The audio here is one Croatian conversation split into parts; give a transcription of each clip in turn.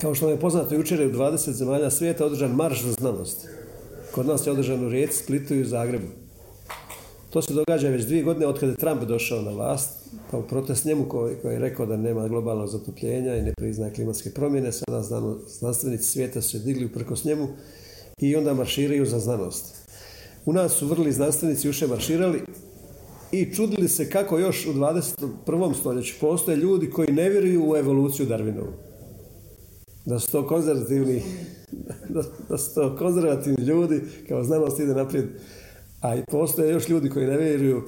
Kao što vam je poznato, jučer je u 20 zemalja svijeta održan marš za znanost. Kod nas je održan u Rijeci, Splitu i u Zagrebu. To se događa već dvije godine od kada je Trump došao na vlast, kao protest njemu koji, koji je rekao da nema globalnog zatopljenja i ne priznaje klimatske promjene. Sada znanstvenici svijeta su se digli uprkos njemu i onda marširaju za znanost. U nas su vrli znanstvenici uše marširali i čudili se kako još u 21. stoljeću postoje ljudi koji ne vjeruju u evoluciju Darwinovu. Da su to konzervativni, da, da su to konzervativni ljudi, kao znanost ide naprijed. A i postoje još ljudi koji ne vjeruju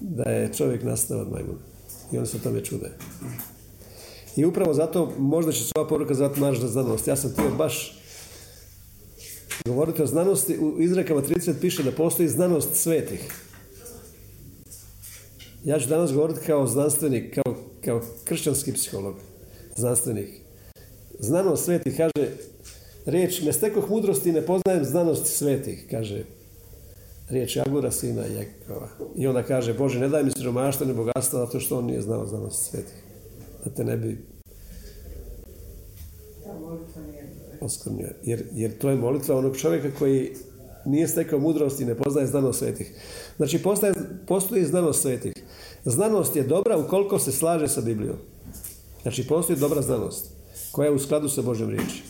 da je čovjek nastao od majmuna. I oni se tome čude. I upravo zato, možda će se ova poruka zvati marš za znanost. Ja sam htio baš govoriti o znanosti. U izrekama 30 piše da postoji znanost svetih. Ja ću danas govoriti kao znanstvenik, kao, kao kršćanski psiholog, znanstvenik. Znanost svetih, kaže, riječ, ne stekoh mudrosti ne poznajem znanost svetih, kaže riječ Agura, sina Jekova. I onda kaže, Bože, ne daj mi siromaštvo ni bogatstvo, zato što on nije znao znanost svetih. Da te ne bi oskrnio. Jer, jer to je molitva onog čovjeka koji nije stekao mudrost i ne poznaje znanost svetih. Znači, postoji, postoji znanost svetih. Znanost je dobra ukoliko se slaže sa Biblijom. Znači, postoji dobra znanost koja je u skladu sa Božjom riječi.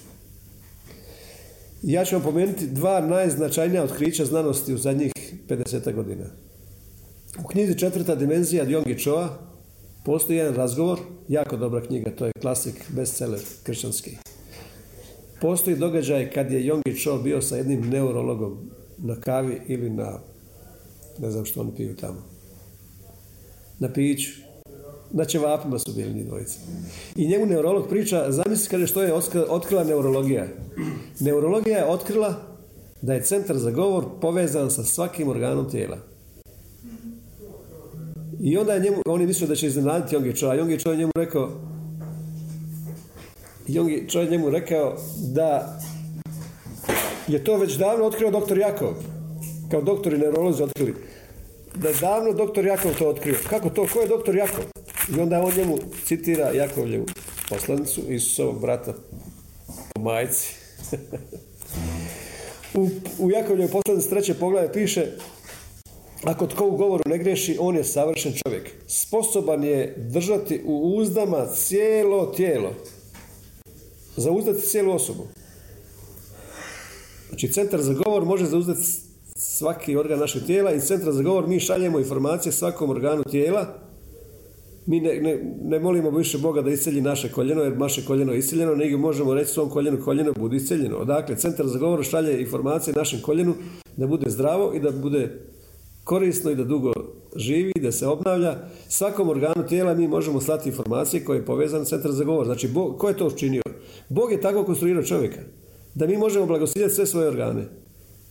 Ja ću vam pomenuti dva najznačajnija otkrića znanosti u zadnjih 50 godina. U knjizi Četvrta dimenzija Djongi Choa postoji jedan razgovor, jako dobra knjiga, to je klasik, bestseller kršćanski. Postoji događaj kad je Jongi Cho bio sa jednim neurologom na kavi ili na, ne znam što oni piju tamo, na piću. Na ćevapima su bili njih dvojice. I njemu neurolog priča, zamisli kaže što je otkrila neurologija. Neurologija je otkrila da je centar za govor povezan sa svakim organom tijela. I onda je njemu, on je da će iznenaditi Jongi Cho, a Jongi Cho je njemu rekao, Jongi Cho je njemu rekao da je to već davno otkrio doktor Jakov. Kao doktori neurolozi otkrili. Da je davno doktor Jakov to otkrio. Kako to? Ko je doktor Jakov? I onda on njemu citira Jakovljevu poslanicu Isusovog brata po majci. u, u Jakovljevoj poslanici treće poglavlje piše ako tko u govoru ne greši, on je savršen čovjek. Sposoban je držati u uzdama cijelo tijelo. Zauzdati cijelu osobu. Znači, centar za govor može zauzdati svaki organ našeg tijela i centra za govor mi šaljemo informacije svakom organu tijela mi ne, ne, ne, molimo više Boga da iscelji naše koljeno, jer naše koljeno je isceljeno, nego možemo reći svom koljenu, koljeno bude isceljeno. Odakle, centar za govor šalje informacije našem koljenu da bude zdravo i da bude korisno i da dugo živi, da se obnavlja. Svakom organu tijela mi možemo slati informacije koje je povezan centar za govor. Znači, Bog, ko je to učinio? Bog je tako konstruirao čovjeka. Da mi možemo blagosiljati sve svoje organe.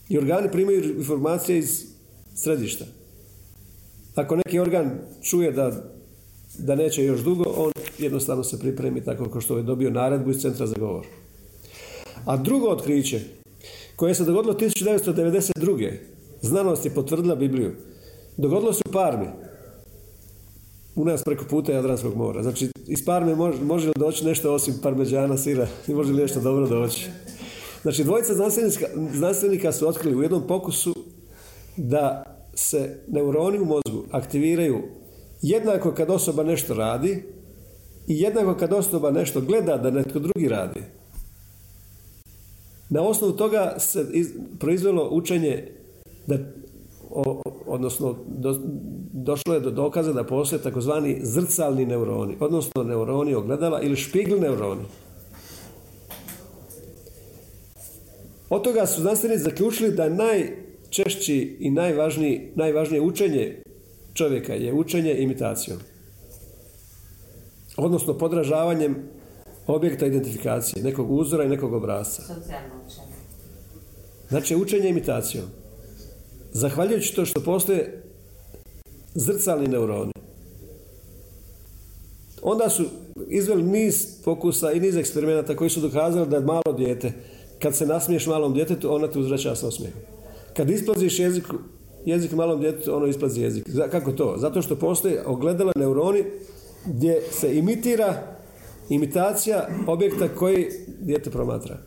I organi primaju informacije iz središta. Ako neki organ čuje da da neće još dugo, on jednostavno se pripremi tako kao što je dobio naredbu iz centra za govor. A drugo otkriće, koje se dogodilo 1992. Znanost je potvrdila Bibliju. Dogodilo se u Parmi. U nas preko puta Jadranskog mora. Znači, iz Parme može, može li doći nešto osim parmeđana, sira? Može li nešto dobro doći? Znači, dvojica znanstvenika, znanstvenika su otkrili u jednom pokusu da se neuroni u mozgu aktiviraju jednako kad osoba nešto radi i jednako kad osoba nešto gleda da netko drugi radi. Na osnovu toga se proizvelo učenje da odnosno došlo je do dokaza da postoje takozvani zrcalni neuroni, odnosno neuroni ogledala ili špigl neuroni. Od toga su znanstvenici zaključili da najčešći i najvažniji, najvažnije učenje čovjeka je učenje imitacijom. Odnosno podražavanjem objekta identifikacije, nekog uzora i nekog obrazca. Znači učenje imitacijom. Zahvaljujući to što postoje zrcalni neuroni. Onda su izveli niz pokusa i niz eksperimenata koji su dokazali da malo dijete, kad se nasmiješ malom djetetu, ona te uzvraća sa osmijehom. Kad isplaziš jezik jezik malom djetetu, ono isplazi jezik. Kako to? Zato što postoje ogledala neuroni gdje se imitira imitacija objekta koji dijete promatra.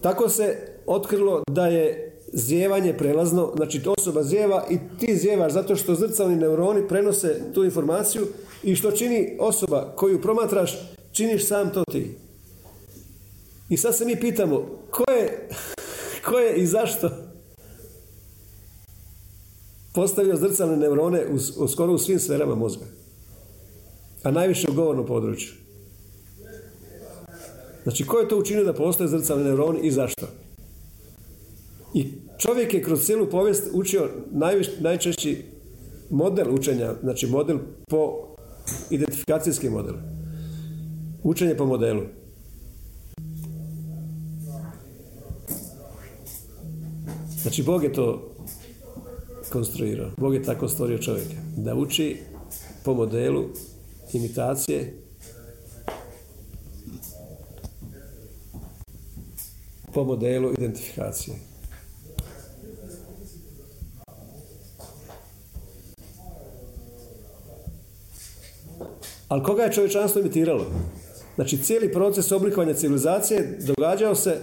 Tako se otkrilo da je zjevanje prelazno, znači osoba zjeva i ti zjevaš zato što zrcalni neuroni prenose tu informaciju i što čini osoba koju promatraš, činiš sam to ti. I sad se mi pitamo, ko je, ko je i zašto postavio zrcalne neurone u, skoro u svim sferama mozga? A najviše u govornom području. Znači, ko je to učinio da postoje zrcalni neuroni i zašto? I čovjek je kroz cijelu povijest učio najviš, najčešći model učenja, znači model po identifikacijski model. Učenje po modelu. Znači, Bog je to konstruirao. Bog je tako stvorio čovjeka. Da uči po modelu imitacije po modelu identifikacije. Ali koga je čovječanstvo imitiralo? Znači cijeli proces oblikovanja civilizacije događao se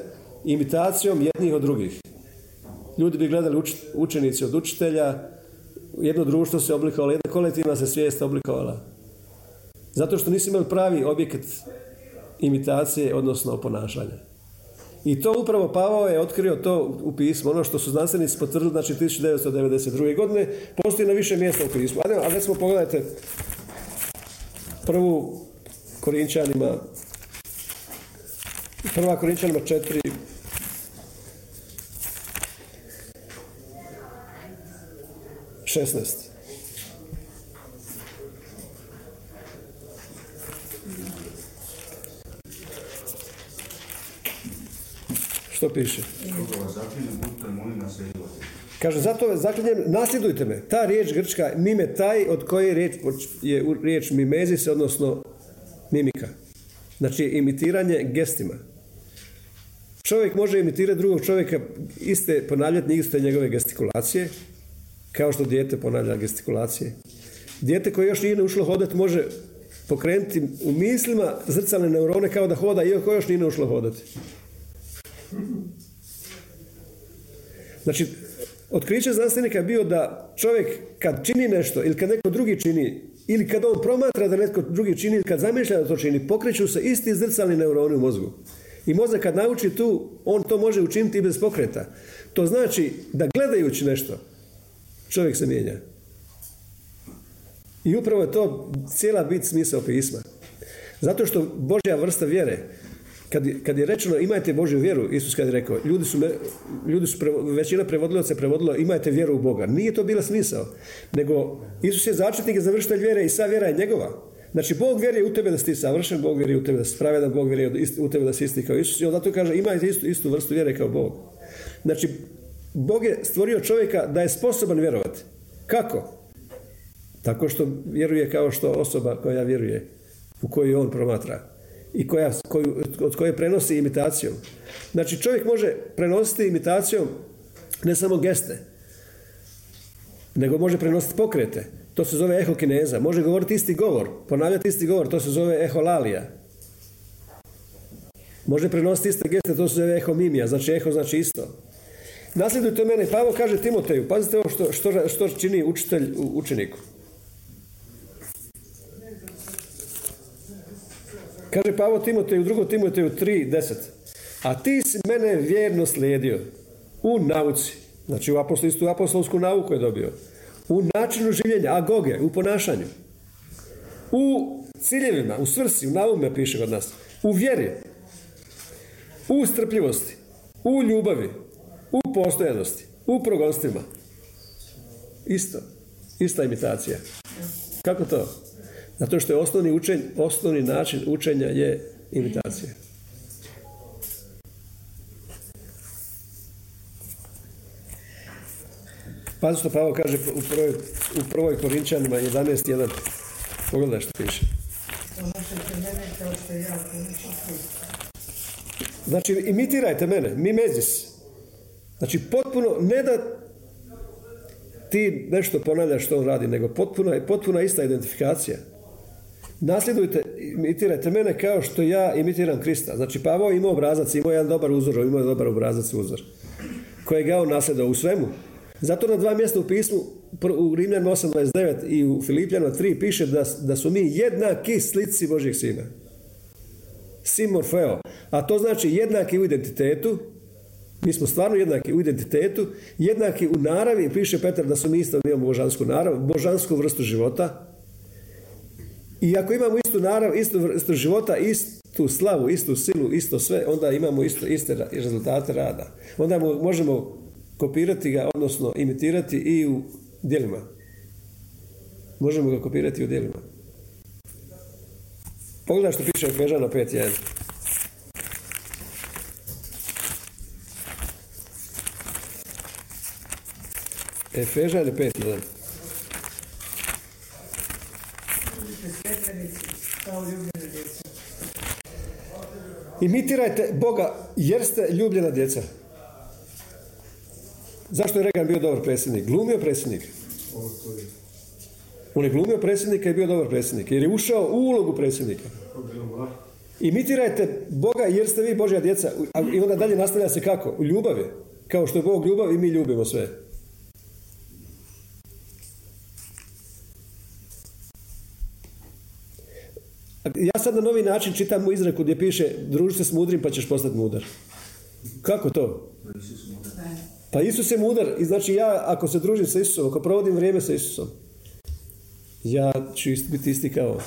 imitacijom jednih od drugih. Ljudi bi gledali učenici od učitelja, jedno društvo se oblikovalo, jedna kolektivna se svijest oblikovala. Zato što nisu imali pravi objekt imitacije, odnosno ponašanja. I to upravo Pavao je otkrio to u pismu, ono što su znanstvenici potvrdili, znači 1992. godine, postoji na više mjesta u pismu. A recimo pogledajte prvu Korinčanima, prva Korinčanima četiri, šestnaest. Što piše? Kaže, zato zaklinjem, nasljedujte me. Ta riječ grčka, mime taj, od koje riječ, je riječ mimezis, odnosno mimika. Znači, imitiranje gestima. Čovjek može imitirati drugog čovjeka, iste ponavljati iste njegove gestikulacije, kao što dijete ponavlja gestikulacije. Dijete koje još nije ušlo hodati može pokrenuti u mislima zrcalne neurone kao da hoda, iako još nije ušlo hodati. Znači, otkriće znanstvenika je bio da čovjek kad čini nešto ili kad neko drugi čini ili kad on promatra da netko drugi čini ili kad zamišlja da to čini, pokreću se isti zrcalni neuroni u mozgu. I mozak kad nauči tu, on to može učiniti i bez pokreta. To znači da gledajući nešto, čovjek se mijenja. I upravo je to cijela bit smisao pisma. Zato što Božja vrsta vjere kad, kad je rečeno imajte Božju vjeru, Isus kad je rekao, ljudi su, me, ljudi su većina se prevodilo imajte vjeru u Boga. Nije to bila smisao. Nego Isus je začetnik i završitelj vjere i sva vjera je njegova. Znači, Bog vjeruje u tebe da si ti savršen, Bog vjeruje u tebe da si pravedan, Bog vjeruje u tebe da si isti kao Isus. I onda to kaže, imajte istu, istu vrstu vjere kao Bog. Znači, Bog je stvorio čovjeka da je sposoban vjerovati. Kako? Tako što vjeruje kao što osoba koja vjeruje, u koju on promatra i koja, koju, od koje prenosi imitacijom. Znači čovjek može prenositi imitacijom ne samo geste, nego može prenositi pokrete. To se zove ehokineza. Može govoriti isti govor, ponavljati isti govor, to se zove eholalija. Može prenositi iste geste, to se zove ehomimija, znači eho znači isto. Nasljedujte mene, Pavo kaže Timoteju, pazite ovo što, što, što čini učitelj učeniku. Kaže Pavo Timoteju, drugo Timoteju 3.10. A ti si mene vjerno slijedio u nauci. Znači u apostol, istu apostolsku nauku je dobio. U načinu življenja, agoge, u ponašanju. U ciljevima, u svrsi, u naume piše kod nas. U vjeri. U strpljivosti. U ljubavi. U postojanosti. U progonstvima. Isto. Ista imitacija. Kako to? Zato što je osnovni, učenj, osnovni način učenja je imitacija. Pazi što Pavo kaže u prvoj, u prvoj Korinčanima 11.1. Pogledaj što piše. Znači, imitirajte mene, mimezis. Znači, potpuno, ne da ti nešto ponavljaš što on radi, nego potpuna, potpuna ista identifikacija. Nasljedujte, imitirajte mene kao što ja imitiram Krista. Znači, Pavao imao obrazac, imao jedan dobar uzor, imao je dobar obrazac uzor. Kojeg ga on nasljedao u svemu. Zato na dva mjesta u pismu, u Rimljanima 8.29 i u Filipljanu 3 piše da, da su mi jednaki slici Božih sina. Simorfeo. A to znači jednaki u identitetu, mi smo stvarno jednaki u identitetu, jednaki u naravi, piše Petar da su mi isto imamo božansku narav, božansku vrstu života. I ako imamo istu narav, istu vrstu života, istu slavu, istu silu, isto sve, onda imamo isto, iste rezultate rada. Onda možemo kopirati ga, odnosno imitirati i u djelima. Možemo ga kopirati u djelima. Pogledaj što piše Efežana 5.1. Efežan 5.1. Imitirajte Boga jer ste ljubljena djeca. Zašto je Reagan bio dobar predsjednik? Glumio predsjednik. On je glumio predsjednika i bio dobar predsjednik. Jer je ušao u ulogu predsjednika. Imitirajte Boga jer ste vi Božja djeca. I onda dalje nastavlja se kako? U ljubavi. Kao što je Bog ljubav i mi ljubimo sve. Ja sad na novi način čitam u izreku gdje piše druži se s mudrim pa ćeš postati mudar. Kako to? Pa Isus je mudar i znači ja ako se družim sa Isusom, ako provodim vrijeme sa Isusom, ja ću biti isti kao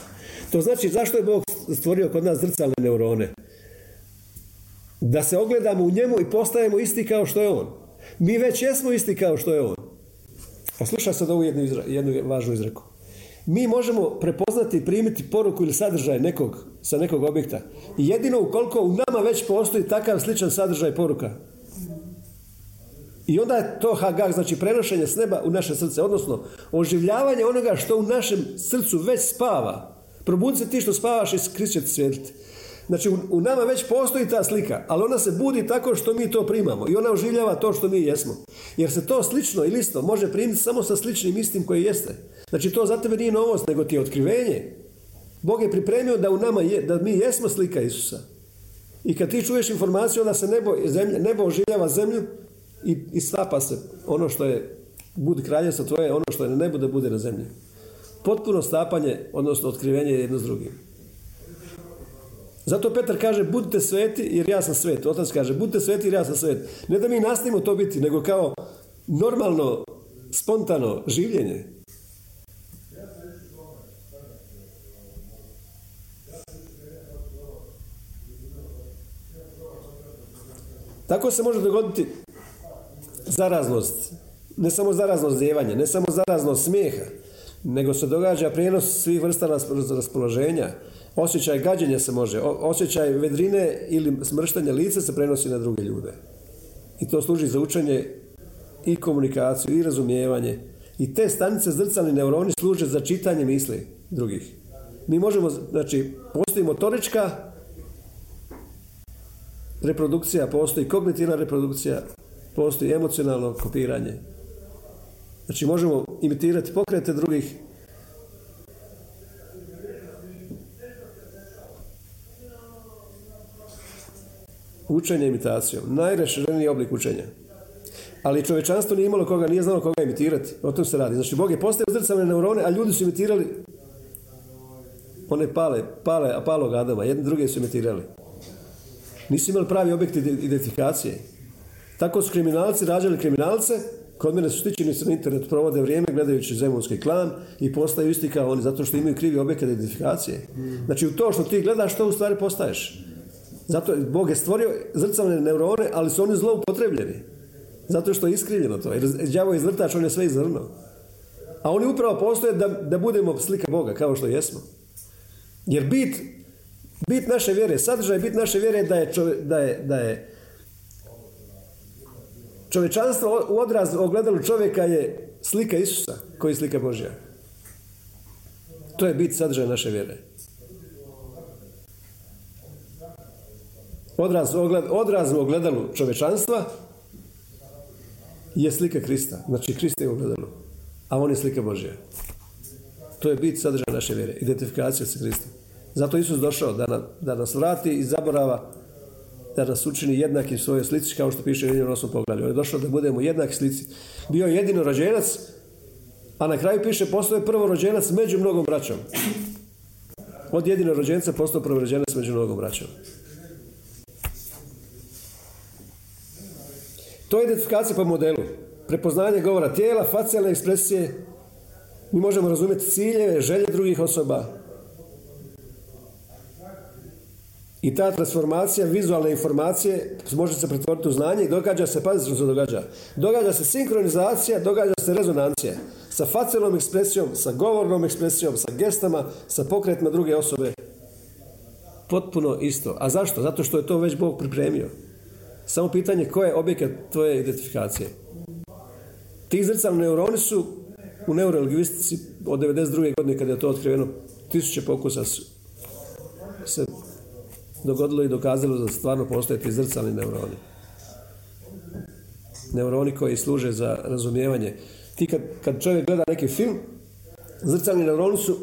To znači zašto je Bog stvorio kod nas zrcalne neurone? Da se ogledamo u njemu i postajemo isti kao što je on. Mi već jesmo isti kao što je on. Pa slušaj sad ovu jednu, jednu važnu izreku. Mi možemo prepoznati i primiti poruku ili sadržaj nekog, sa nekog objekta. Jedino ukoliko u nama već postoji takav sličan sadržaj poruka. I onda je to hagag, znači prenošenje s neba u naše srce, odnosno oživljavanje onoga što u našem srcu već spava. Probudi se ti što spavaš i Krist će Znači u, nama već postoji ta slika, ali ona se budi tako što mi to primamo i ona oživljava to što mi jesmo. Jer se to slično ili isto može primiti samo sa sličnim istim koji jeste. Znači to za tebe nije novost, nego ti je otkrivenje. Bog je pripremio da u nama je, da mi jesmo slika Isusa. I kad ti čuješ informaciju, onda se nebo, zemlja, nebo oživljava zemlju i, i stapa se ono što je budi kraljevstvo tvoje, ono što je na nebu da bude na zemlji. Potpuno stapanje, odnosno otkrivenje jedno s drugim. Zato Petar kaže, budite sveti jer ja sam svet. Otac kaže, budite sveti jer ja sam svet. Ne da mi nastavimo to biti, nego kao normalno, spontano življenje. Tako se može dogoditi zaraznost, ne samo zaraznost zjevanja, ne samo zaraznost smijeha, nego se događa prijenos svih vrsta raspoloženja. Osjećaj gađenja se može, osjećaj vedrine ili smrštanja lica se prenosi na druge ljude. I to služi za učenje i komunikaciju i razumijevanje. I te stanice zrcalni neuroni služe za čitanje misli drugih. Mi možemo, znači, postoji motorička reprodukcija, postoji kognitivna reprodukcija, postoji emocionalno kopiranje. Znači možemo imitirati pokrete drugih. Učenje imitacijom. Najrašireniji oblik učenja. Ali čovečanstvo nije imalo koga, nije znalo koga imitirati. O tom se radi. Znači Bog je postavio zrcalne neurone, a ljudi su imitirali one pale, pale, a palog Adama. Jedni druge su imitirali. Nisu imali pravi objekt identifikacije. Tako su kriminalci rađali kriminalce, kod mene su stičeni se na internet, provode vrijeme gledajući zemunski klan i postaju isti kao oni, zato što imaju krivi objekat identifikacije. Znači u to što ti gledaš, to u stvari postaješ. Zato Bog je stvorio zrcalne neurone, ali su oni zloupotrebljeni. Zato što je iskrivljeno to. Jer đavo je izvrtač, on je sve izvrno. A oni upravo postoje da, da budemo slika Boga, kao što jesmo. Jer bit, bit naše vjere, sadržaj bit naše vjere da je, da je, da je Čovečanstvo u odraz ogledalu čovjeka je slika Isusa, koji je slika Božja. To je bit sadržaja naše vjere. Odraz, ogled, odraz u ogledalu čovečanstva je slika Krista. Znači, Krist je u a on je slika Božja. To je bit sadržaja naše vjere. Identifikacija sa Kristom. Zato Isus došao da, da nas vrati iz zaborava, da nas učini jednaki svojoj slici, kao što piše u jednom osmom poglavlju. On je došao da budemo jednaki slici. Bio je jedino rođenac, a na kraju piše postoje prvo rođenac među mnogom braćom. Od jedino rođenca prvo rođenac među mnogom braćom. To je identifikacija po modelu. Prepoznanje govora tijela, facijalne ekspresije. Mi možemo razumjeti ciljeve, želje drugih osoba. I ta transformacija vizualne informacije može se pretvoriti u znanje i događa se, pazite što se događa, događa se sinkronizacija, događa se rezonancija sa facijalnom ekspresijom, sa govornom ekspresijom, sa gestama, sa pokretima druge osobe. Potpuno isto. A zašto? Zato što je to već Bog pripremio. Samo pitanje ko je objekat tvoje identifikacije. Ti zrcalni neuroni su u neurolingvistici od 92. godine kada je to otkriveno tisuće pokusa se dogodilo i dokazalo da stvarno postoje ti zrcalni neuroni. Neuroni koji služe za razumijevanje. Ti kad, kad čovjek gleda neki film, zrcalni neuroni su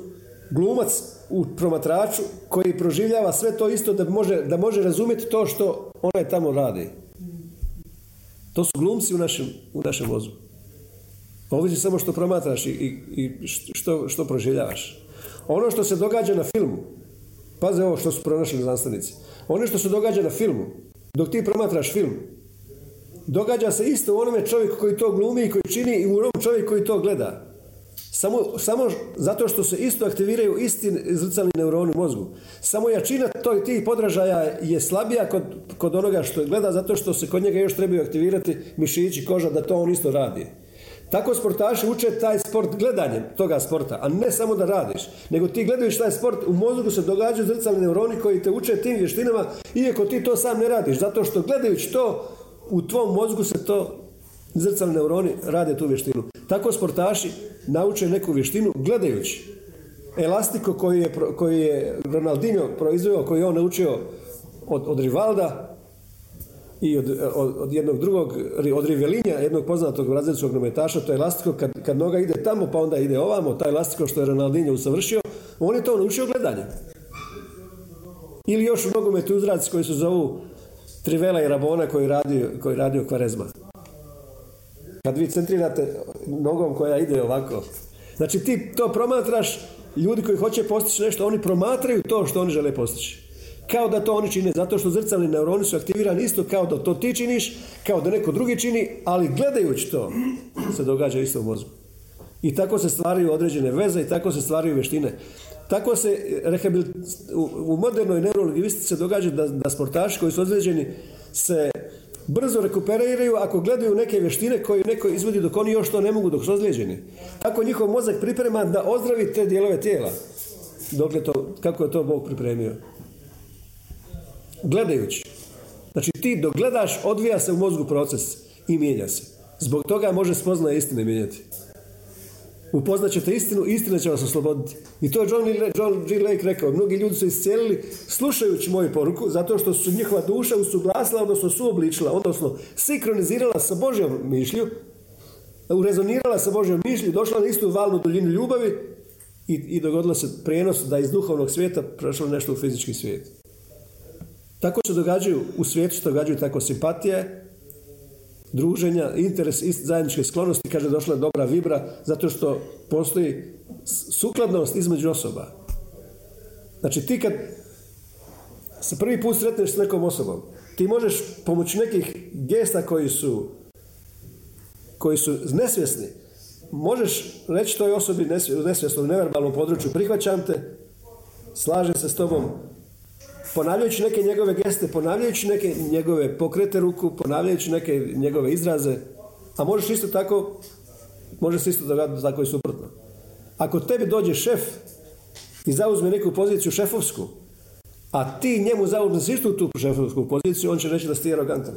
glumac u promatraču koji proživljava sve to isto da može, da može razumjeti to što onaj tamo radi. To su glumci u našem, u našem vozu. Ovdje samo što promatraš i, i što, što proživljavaš. Ono što se događa na filmu, pazi ovo što su pronašli znanstvenici, ono što se događa na filmu, dok ti promatraš film, događa se isto u onome čovjeku koji to glumi i koji čini i u onom čovjeku koji to gleda. Samo, samo zato što se isto aktiviraju isti zrcalni neuroni u mozgu. Samo jačina tog tih podražaja je slabija kod, kod onoga što gleda zato što se kod njega još trebaju aktivirati mišići, koža da to on isto radi. Tako sportaši uče taj sport gledanjem toga sporta, a ne samo da radiš, nego ti gledajući taj sport, u mozgu se događaju zrcalni neuroni koji te uče tim vještinama, iako ti to sam ne radiš, zato što gledajući to, u tvom mozgu se to zrcalni neuroni rade tu vještinu. Tako sportaši nauče neku vještinu gledajući. Elastiko koji je, koji je Ronaldinho proizveo, koji je on naučio od, od Rivalda i od, od, jednog drugog, od Rivelinja, jednog poznatog brazilskog nometaša, to je elastiko kad, kad noga ide tamo pa onda ide ovamo, taj elastiko što je Ronaldinho usavršio, on je to naučio gledanjem. Ili još u nogometu uzraci koji se zovu Trivela i Rabona koji radio, koji radio Kvarezma. Kad vi centrirate nogom koja ide ovako. Znači ti to promatraš, ljudi koji hoće postići nešto, oni promatraju to što oni žele postići. Kao da to oni čine, zato što zrcalni neuroni su aktivirani isto kao da to ti činiš, kao da neko drugi čini, ali gledajući to se događa isto u mozgu. I tako se stvaraju određene veze i tako se stvaraju vještine. Tako se u, modernoj neurolingvistici se događa da, da sportaši koji su ozlijeđeni se brzo rekuperiraju ako gledaju neke vještine koje neko izvodi dok oni još to ne mogu dok su ozlijeđeni. Tako njihov mozak priprema da ozdravi te dijelove tijela. Dokle to, kako je to Bog pripremio. Gledajući. Znači ti dok gledaš odvija se u mozgu proces i mijenja se. Zbog toga može spoznaje istine mijenjati. Upoznat ćete istinu, istina će vas osloboditi. I to je John, John G. Lake rekao. Mnogi ljudi su iscijelili slušajući moju poruku, zato što su njihova duša usuglasila, odnosno suobličila, odnosno sinkronizirala sa Božjom mišlju, urezonirala sa Božjom mišlju, došla na istu valnu duljinu ljubavi i, i dogodilo se prijenos da iz duhovnog svijeta prošlo nešto u fizički svijet. Tako se događaju, u svijetu se događaju tako simpatije, druženja, interes, zajedničke sklonosti, kaže došla je dobra vibra, zato što postoji sukladnost između osoba. Znači ti kad se prvi put sretneš s nekom osobom, ti možeš pomoću nekih gesta koji su koji su nesvjesni, možeš reći toj osobi u neverbalnom području, prihvaćam te, slažem se s tobom, ponavljajući neke njegove geste, ponavljajući neke njegove pokrete ruku, ponavljajući neke njegove izraze, a možeš isto tako, može se isto dogaditi tako i suprotno. Ako tebi dođe šef i zauzme neku poziciju šefovsku, a ti njemu zauzmeš istu tu šefovsku poziciju, on će reći da si arogantan.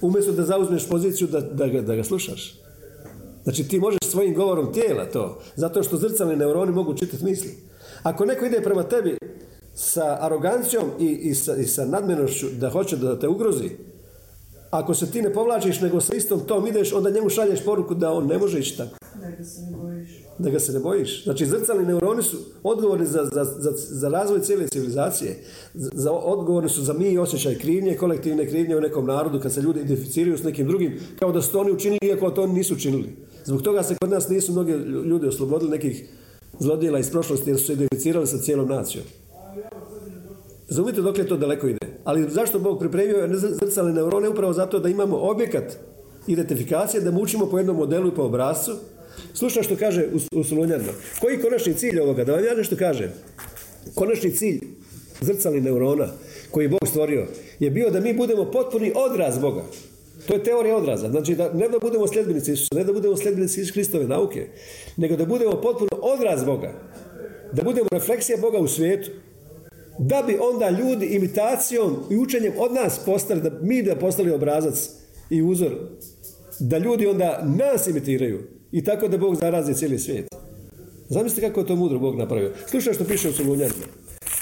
Umjesto da zauzmeš poziciju da, da, ga, da ga slušaš. Znači ti možeš svojim govorom tijela to, zato što zrcalni neuroni mogu čitati misli. Ako neko ide prema tebi sa arogancijom i, i, sa, i sa nadmenošću da hoće da te ugrozi, ako se ti ne povlačiš nego sa istom tom ideš, onda njemu šalješ poruku da on ne može ići tako. Da ga se ne bojiš. Da ga se ne bojiš. Znači, zrcalni neuroni su odgovorni za, za, za, za razvoj cijele civilizacije. Za, odgovorni su za mi i osjećaj krivnje, kolektivne krivnje u nekom narodu, kad se ljudi identificiraju s nekim drugim, kao da su to oni učinili, iako to oni nisu učinili. Zbog toga se kod nas nisu mnogi ljudi oslobodili nekih zlodjela iz prošlosti, jer su se identificirali sa cijelom nacijom. Razumite dok je to daleko ide. Ali zašto Bog pripremio zrcalne neurone? Upravo zato da imamo objekat identifikacije, da mu učimo po jednom modelu i po obrazcu. Slušaj što kaže u, u Koji je konačni cilj ovoga? Da vam ja nešto kažem. Konačni cilj zrcalnih neurona koji je Bog stvorio je bio da mi budemo potpuni odraz Boga. To je teorija odraza. Znači da ne da budemo sljedbenici Isusa, ne da budemo sljedbenici Isus Kristove nauke, nego da budemo potpuno odraz Boga. Da budemo refleksija Boga u svijetu da bi onda ljudi imitacijom i učenjem od nas postali, da mi da postali obrazac i uzor, da ljudi onda nas imitiraju i tako da Bog zarazi cijeli svijet. Zamislite kako je to mudro Bog napravio. Slušaj što piše u Solunjanima.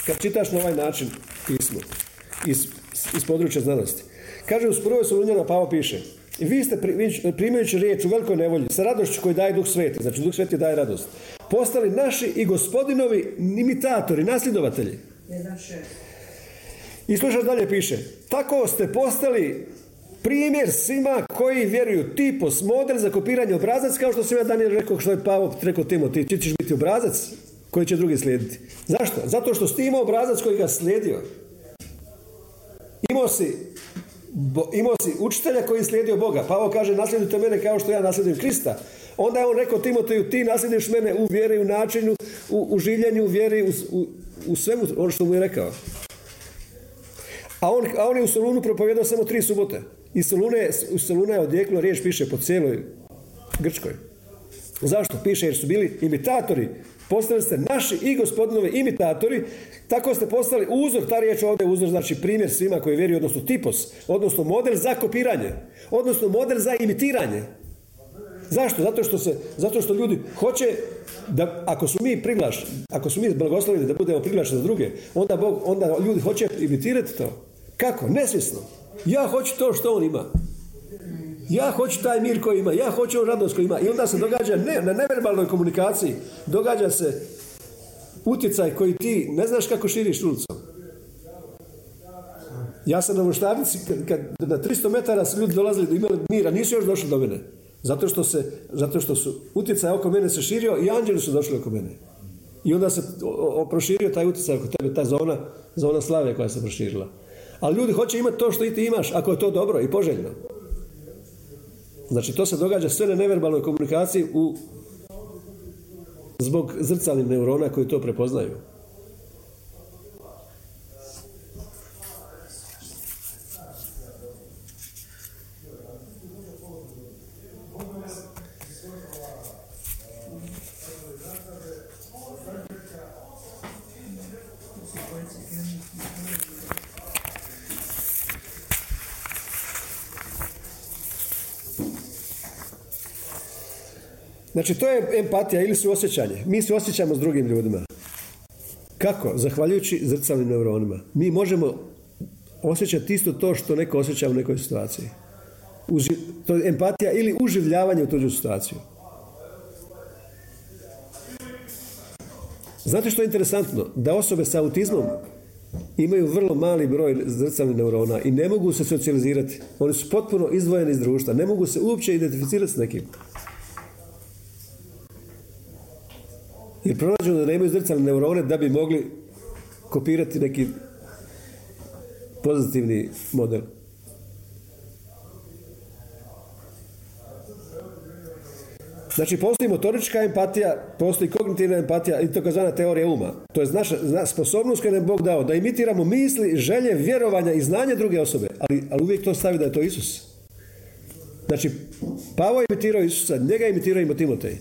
Kad čitaš na ovaj način pismo iz, iz područja znanosti. Kaže u prvoj Solunjana Pavo piše i vi ste primajući riječ u velikoj nevolji sa radošću koju daje Duh Sveti, znači Duh Sveti daje radost, postali naši i gospodinovi imitatori, nasljedovatelji. I slušaj dalje piše. Tako ste postali primjer svima koji vjeruju tipos, model za kopiranje obrazac, kao što sam ja Daniel rekao, što je Pavo rekao Timoti, ti ćeš biti obrazac koji će drugi slijediti. Zašto? Zato što si imao obrazac koji ga slijedio. Imao si, imao si učitelja koji je slijedio Boga. Pavo kaže, naslijedite mene kao što ja nasljedujem Krista. Onda je on rekao Timoteju, ti naslijediš mene u vjeri, u načinu, u, u življenju, u vjeri, u, u svemu ono što mu je rekao. A on, a on je u Solunu propovijedao samo tri subote. I Solune, u Soluna je odjeklo riječ piše po cijeloj Grčkoj. Zašto? Piše jer su bili imitatori. Postali ste naši i gospodinovi imitatori. Tako ste postali uzor, ta riječ ovdje je uzor, znači primjer svima koji vjeruju, odnosno tipos, odnosno model za kopiranje, odnosno model za imitiranje. Zašto? Zato što, se, zato što ljudi hoće da ako su mi priglaš, ako su mi blagosloveni da budemo priglašeni za druge, onda, Bog, onda ljudi hoće imitirati to. Kako? Nesvjesno. Ja hoću to što on ima. Ja hoću taj mir koji ima, ja hoću on radost koji ima. I onda se događa ne, na neverbalnoj komunikaciji, događa se utjecaj koji ti ne znaš kako širiš ulicom. Ja sam na voštarnici, kad na 300 metara su ljudi dolazili da imali mira, nisu još došli do mene. Zato što, se, zato što su utjecaj oko mene se širio i anđeli su došli oko mene. I onda se proširio taj utjecaj oko tebe, ta zona, zona slave koja se proširila. Ali ljudi hoće imati to što i ti imaš, ako je to dobro i poželjno. Znači, to se događa sve na neverbalnoj komunikaciji u, zbog zrcalnih neurona koji to prepoznaju. Znači, to je empatija ili su osjećanje. Mi se osjećamo s drugim ljudima. Kako? Zahvaljujući zrcalnim neuronima. Mi možemo osjećati isto to što neko osjeća u nekoj situaciji. to je empatija ili uživljavanje u tuđu situaciju. Znate što je interesantno? Da osobe sa autizmom imaju vrlo mali broj zrcalnih neurona i ne mogu se socijalizirati. Oni su potpuno izdvojeni iz društva. Ne mogu se uopće identificirati s nekim. I pronađeno da nemaju zrcalne neurone da bi mogli kopirati neki pozitivni model. Znači, postoji motorička empatija, postoji kognitivna empatija i to teorija uma. To je naša sposobnost koju nam Bog dao, da imitiramo misli, želje, vjerovanja i znanje druge osobe. Ali, ali uvijek to stavi da je to Isus. Znači, Pavo je imitirao Isusa, njega je imitirao i Timotej.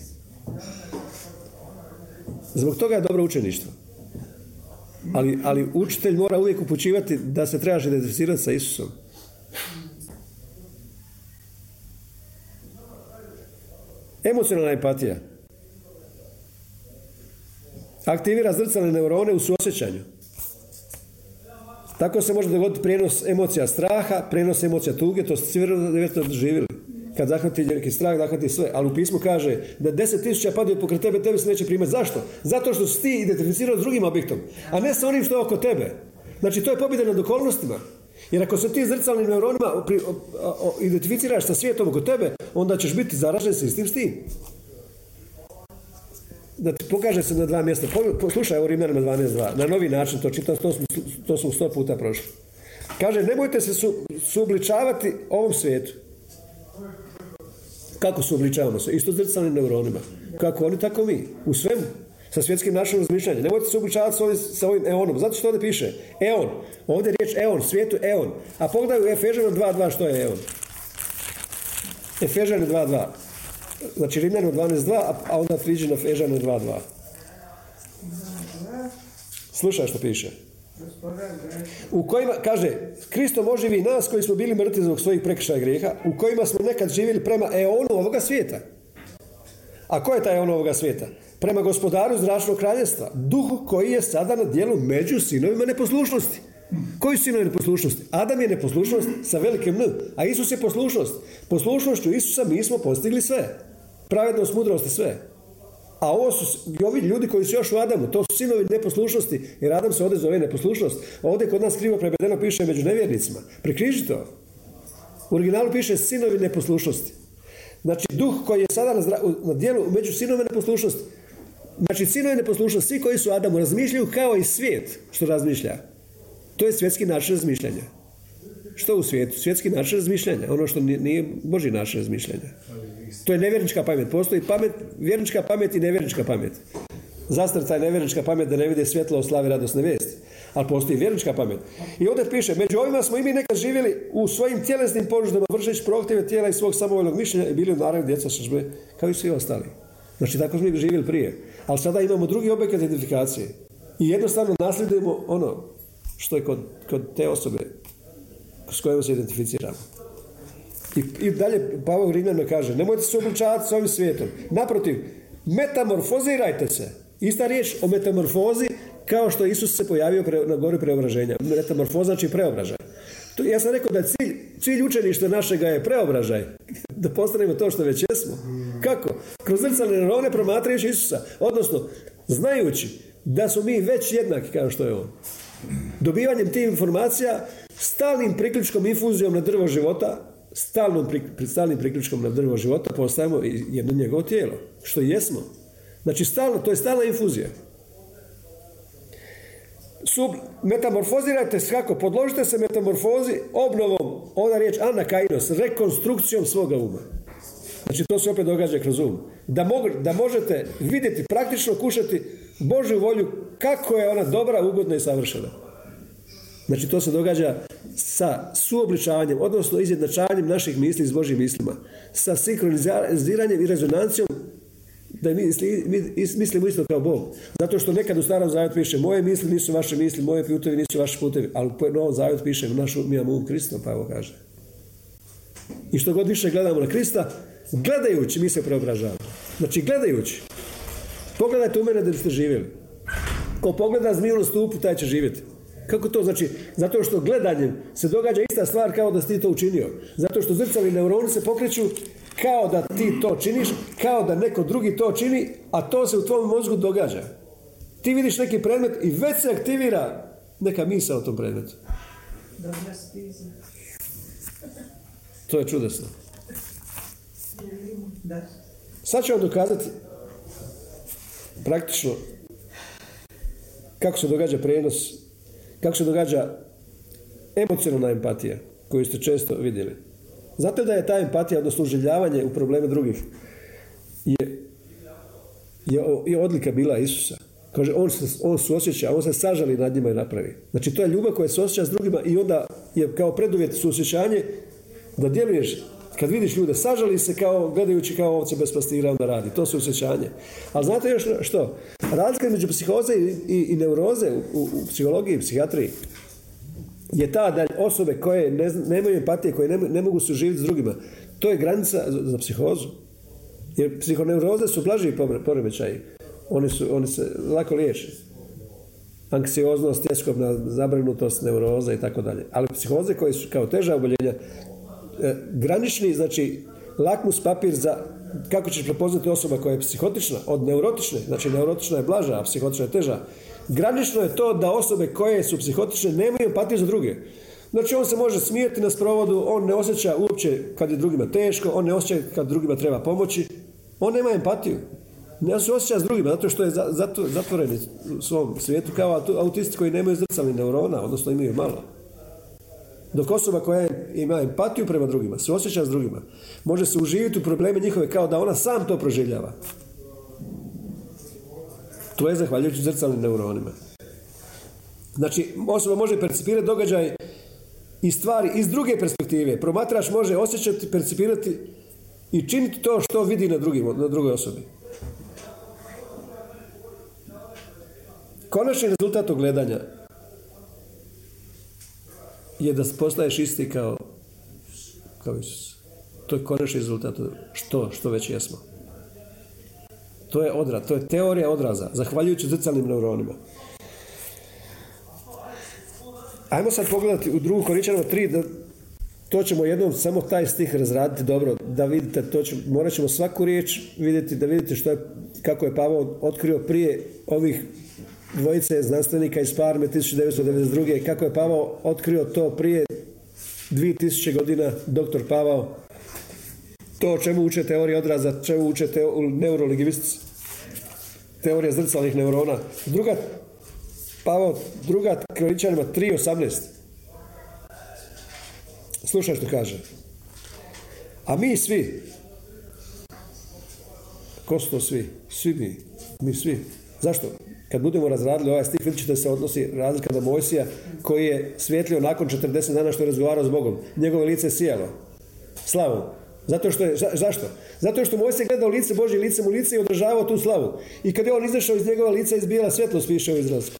Zbog toga je dobro učeništvo. Ali, ali učitelj mora uvijek upućivati da se trebaš identificirati sa Isusom. Emocionalna empatija. Aktivira zrcalne neurone u suosjećanju. Tako se može dogoditi prijenos emocija straha, prijenos emocija tuge, to ste svi vjerojatno doživjeli. Kad zahvati neki strah, zahvati sve. Ali u pismu kaže da deset tisuća padaju pokraj tebe, tebe se neće primati. Zašto? Zato što si ti identificirao s drugim objektom, a ne sa onim što je oko tebe. Znači, to je pobjeda nad okolnostima. Jer ako se ti zrcalnim neuronima identificiraš sa svijetom oko tebe, onda ćeš biti zaražen s istim s tim. Ti pokaže se na dva mjesta. Slušaj ovo Rimljanima 12.2. Na novi način to čitam, to smo, to smo sto puta prošli. Kaže, nemojte se su, suobličavati ovom svijetu. Kako suobličavamo se? Isto zrcalnim neuronima. Kako oni, tako mi. U svemu. Sa svjetskim našim razmišljanjem. Nemojte se obličavati sa ovim, sa ovim eonom. Zato što ovdje piše eon. Ovdje je riječ eon, svijetu eon. A pogledaj u Efežanu 2.2 što je eon. Efežanu 2.2. Znači Rimljanu 12.2, a onda priđi na Efežanu 2.2. Slušaj što piše. U kojima, kaže, Kristo može vi nas koji smo bili mrtvi zbog svojih prekršaja grijeha, u kojima smo nekad živjeli prema eonu ovoga svijeta. A ko je taj eon ovoga svijeta? Prema gospodaru zračnog kraljestva, duhu koji je sada na dijelu među sinovima neposlušnosti. Koji su sinovi neposlušnosti? Adam je neposlušnost sa velikim N, a Isus je poslušnost. Poslušnošću Isusa mi smo postigli sve. Pravednost, mudrost i sve. A ovo su ovi ljudi koji su još u Adamu, to su sinovi neposlušnosti, jer Adam se ovdje zove neposlušnost. Ovdje kod nas krivo prevedeno piše među nevjernicima. Prekriži to. U originalu piše sinovi neposlušnosti. Znači, duh koji je sada na, na dijelu među sinove neposlušnosti. Znači, sinovi neposlušnosti, svi koji su Adamu razmišljaju kao i svijet što razmišlja. To je svjetski način razmišljanja. Što u svijetu? Svjetski način razmišljanja. Ono što nije Boži način razmišljanja. To je nevjernička pamet. Postoji pamet, vjernička pamet i nevjernička pamet. Zastrca je nevjernička pamet da ne vide svjetlo o slavi radosne vijesti. Ali postoji vjernička pamet. I ovdje piše, među ovima smo i mi nekad živjeli u svojim tjelesnim požudama, vršeći prohtjeve tijela i svog samovoljnog mišljenja i bili u naravni djeca šažbe, kao i svi ostali. Znači, tako smo mi živjeli prije. Ali sada imamo drugi objekat identifikacije. I jednostavno nasljedujemo ono što je kod, kod te osobe s kojom se identificiramo. I, i dalje Pavel Rimljanima kaže, nemojte se obličavati s ovim svijetom. Naprotiv, metamorfozirajte se. Ista riječ o metamorfozi kao što Isus se pojavio pre, na gori preobraženja. Metamorfoza znači preobražaj. To, ja sam rekao da cilj, cilj učeništva našega je preobražaj. Da postanemo to što već jesmo. Kako? Kroz zrcalne neurone promatrajući Isusa. Odnosno, znajući da su mi već jednaki kao što je On. Dobivanjem tih informacija, stalnim priključkom infuzijom na drvo života, stalnom, stalnim priključkom na drvo života postajemo jedno njegovo tijelo. Što jesmo. Znači, stalno, to je stalna infuzija. Sub, metamorfozirajte se? Podložite se metamorfozi obnovom, ova riječ anakainos, rekonstrukcijom svoga uma. Znači, to se opet događa kroz um. Da, da možete vidjeti, praktično kušati Božju volju kako je ona dobra, ugodna i savršena. Znači, to se događa sa suobličavanjem, odnosno izjednačavanjem naših misli s Božjim mislima, sa sinkroniziranjem i rezonancijom da mi, mi mislimo isto kao Bog. Zato što nekad u starom zavjetu piše moje misli nisu vaše misli, moje putevi nisu vaši putevi, ali u novom zavjetu piše našu, mi imamo um Krista, pa evo kaže. I što god više gledamo na Krista, gledajući mi se preobražavamo. Znači gledajući. Pogledajte u mene da biste živjeli. Ko pogleda zmiju na stupu, taj će živjeti. Kako to znači? Zato što gledanjem se događa ista stvar kao da si ti to učinio. Zato što zrcali neuroni se pokreću kao da ti to činiš, kao da neko drugi to čini, a to se u tvom mozgu događa. Ti vidiš neki predmet i već se aktivira neka misa o tom predmetu. To je čudesno. Sad ću vam dokazati praktično kako se događa prenos, kako se događa emocionalna empatija koju ste često vidjeli. Zato da je ta empatija, odnosno uživljavanje u probleme drugih, je, je, je odlika bila Isusa. Kaže, on se, on suosjeća, on se sažali nad njima i napravi. Znači, to je ljubav koja se osjeća s drugima i onda je kao preduvjet suosjećanje da djeluješ kad vidiš ljude, sažali se kao, gledajući kao ovce bez pastira onda radi. To su osjećanje. Ali znate još što? Razlika između psihoze i, i, neuroze u, u, psihologiji i psihijatriji je ta da osobe koje ne, nemaju empatije, koje ne, ne mogu živjeti s drugima, to je granica za, za psihozu. Jer psihoneuroze su blaži poremećaji. Oni, su, oni se lako liječe. Anksioznost, tjeskobna zabrinutost, neuroza i tako dalje. Ali psihoze koje su kao teža oboljenja, granični, znači lakmus papir za kako ćeš prepoznati osoba koja je psihotična od neurotične, znači neurotična je blaža, a psihotična je teža. Granično je to da osobe koje su psihotične nemaju empatiju za druge. Znači on se može smijeti na sprovodu, on ne osjeća uopće kad je drugima teško, on ne osjeća kad drugima treba pomoći, on nema empatiju. Ne se osjeća s drugima, zato što je zatvoren u svom svijetu kao autisti koji nemaju zrcalnih neurona, odnosno imaju malo. Dok osoba koja ima empatiju prema drugima, se osjeća s drugima, može se uživiti u probleme njihove kao da ona sam to proživljava. To je zahvaljujući zrcalnim neuronima. Znači, osoba može percipirati događaj i stvari iz druge perspektive. Promatrač može osjećati, percipirati i činiti to što vidi na, drugim, na drugoj osobi. Konačni rezultat ogledanja je da postaješ isti kao, kao Isus. To je konačni rezultat što, što već jesmo. To je odraz, to je teorija odraza, zahvaljujući zrcalnim neuronima. Ajmo sad pogledati u drugu Koričanova 3, da to ćemo jednom samo taj stih razraditi dobro, da vidite, to ćemo, morat ćemo svaku riječ vidjeti, da vidite što je, kako je Pavao otkrio prije ovih dvojice znanstvenika iz Parme 1992. Kako je Pavao otkrio to prije 2000 godina, doktor Pavao, to o čemu uče teorije odraza, čemu uče teo, neurolingvistici, teorija zrcalnih neurona. Druga, Pavao, druga Kroničanima 3.18. Slušaj što kaže. A mi svi, ko svi? Svi mi, mi svi. Zašto? Kad budemo razradili ovaj stih, vidjet ćete se odnosi razlika do Mojsija, koji je svjetlio nakon 40 dana što je razgovarao s Bogom. Njegovo lice je sijalo. Slavu. Zato što je, zašto? Zato što Mojsije gledao lice Božje lice u lice i održavao tu slavu. I kad je on izašao iz njegova lica, izbijala svjetlost piše u Izraelsku.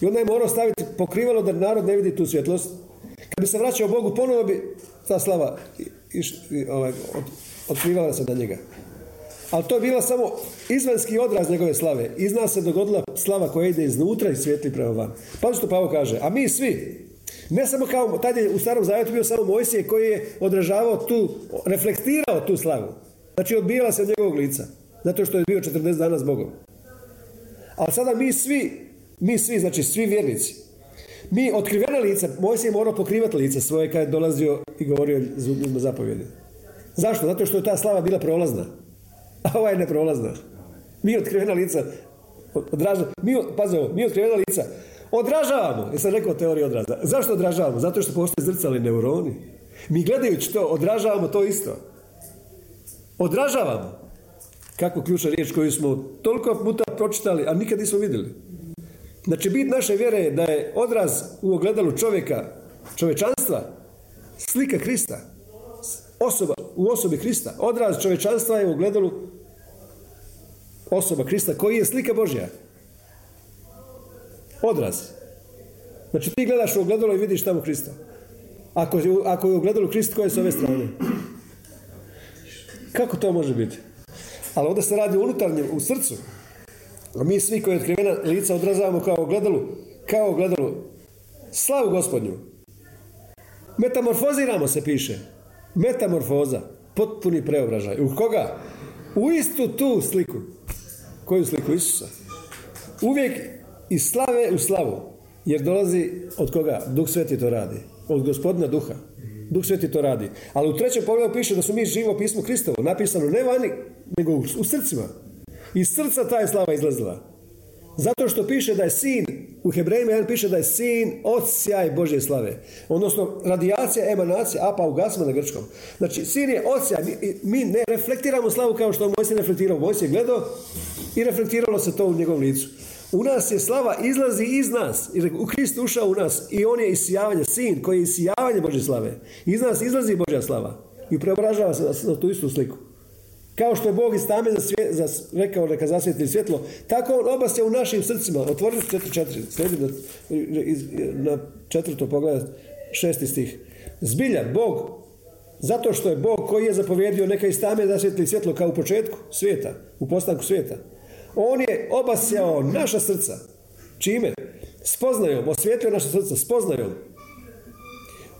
I onda je morao staviti pokrivalo da narod ne vidi tu svjetlost. Kad bi se vraćao Bogu, ponovo bi ta slava ovaj, otkrivala se na njega. Ali to je bila samo izvanski odraz njegove slave. Iz nas se dogodila slava koja ide iznutra i svijetli prema van. Pa što Pavo kaže, a mi svi, ne samo kao, tad je u starom zavjetu bio samo Mojsije koji je odražavao tu, reflektirao tu slavu. Znači odbijala se od njegovog lica. Zato što je bio 40 dana s Bogom. Ali sada mi svi, mi svi, znači svi vjernici, mi otkrivena lica, Mojsije je morao pokrivati lice svoje kad je dolazio i govorio zapovjedi. Zašto? Zato što je ta slava bila prolazna. A ova je neprolazna. Mi otkrivena lica odražavamo. Mi, pazimo, mi otkrivena lica odražavamo. Ja sam rekao teoriju odraza. Zašto odražavamo? Zato što postoje zrcali neuroni. Mi gledajući to, odražavamo to isto. Odražavamo. Kako ključna riječ koju smo toliko puta pročitali, a nikad nismo vidjeli. Znači, bit naše vjere je da je odraz u ogledalu čovjeka, čovečanstva, slika Krista. Osoba, u osobi Krista. Odraz čovečanstva je u ogledalu osoba Krista koji je slika Božja. Odraz. Znači ti gledaš u ogledalo i vidiš tamo Krista. Ako, ako je u ogledalu Krist, koje je s ove strane? Kako to može biti? Ali onda se radi unutarnje, u srcu. A mi svi koji otkrivena lica odrazavamo kao ogledalu, kao ogledalu. Slavu gospodnju. Metamorfoziramo se piše. Metamorfoza. Potpuni preobražaj. U koga? U istu tu sliku. Koju sliku Isusa? Uvijek iz slave u slavu. Jer dolazi od koga? Duh Sveti to radi. Od gospodina duha. Duh Sveti to radi. Ali u trećem pogledu piše da su mi živo pismo Kristovo. Napisano ne vani, nego u srcima. Iz srca ta je slava izlazila. Zato što piše da je sin, u Hebrejima jedan piše da je sin od sjaj Božje slave. Odnosno, radijacija, emanacija, apa ugasma na grčkom. Znači, sin je od mi, mi, ne reflektiramo slavu kao što Mojsi reflektirao. Mojsi je gledao i reflektiralo se to u njegovom licu. U nas je slava izlazi iz nas. U Kristu ušao u nas i on je isijavanje, sin koji je isijavanje Božje slave. Iz nas izlazi Božja slava i preobražava se na tu istu sliku. Kao što je Bog iz tame za, svje, za rekao neka zasvijetli svjetlo, tako on obasja u našim srcima. Otvorite 4.4, slijedi na, na četvrto pogled, šesti stih. Zbilja, Bog, zato što je Bog koji je zapovjedio neka iz tame zasvijetli svjetlo kao u početku svijeta, u postanku svijeta. On je obasjao naša srca. Čime? Spoznajom, osvijetlio naša srca, spoznajom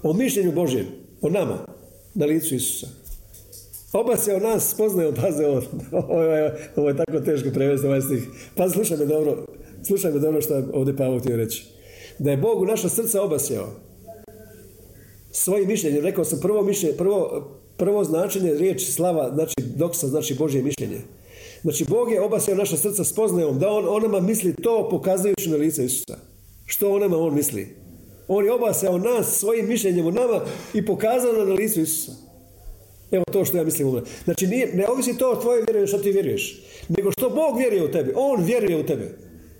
o mišljenju Božjem, o nama, na licu Isusa. Obasjao nas spoznajom, paze ovo, ovo, je, je tako teško prevesti ovaj stih. Pa slušaj me dobro, slušaj me dobro što ovdje Pavao htio reći. Da je Bog u naša srca obasjao svojim mišljenjem, rekao sam prvo mišljenje, prvo, prvo značenje riječ slava, znači doksa, znači Božje mišljenje. Znači Bog je obasjao naša srca spoznajom, da on onama misli to pokazujući na lice Isusa. Što onama on misli? On je obasjao nas svojim mišljenjem u nama i pokazao na licu Isusa. Evo to što ja mislim Znači nije, ne ovisi to o tvojoj vjeri što ti vjeruješ, nego što Bog vjeruje u tebi. On vjeruje u tebe.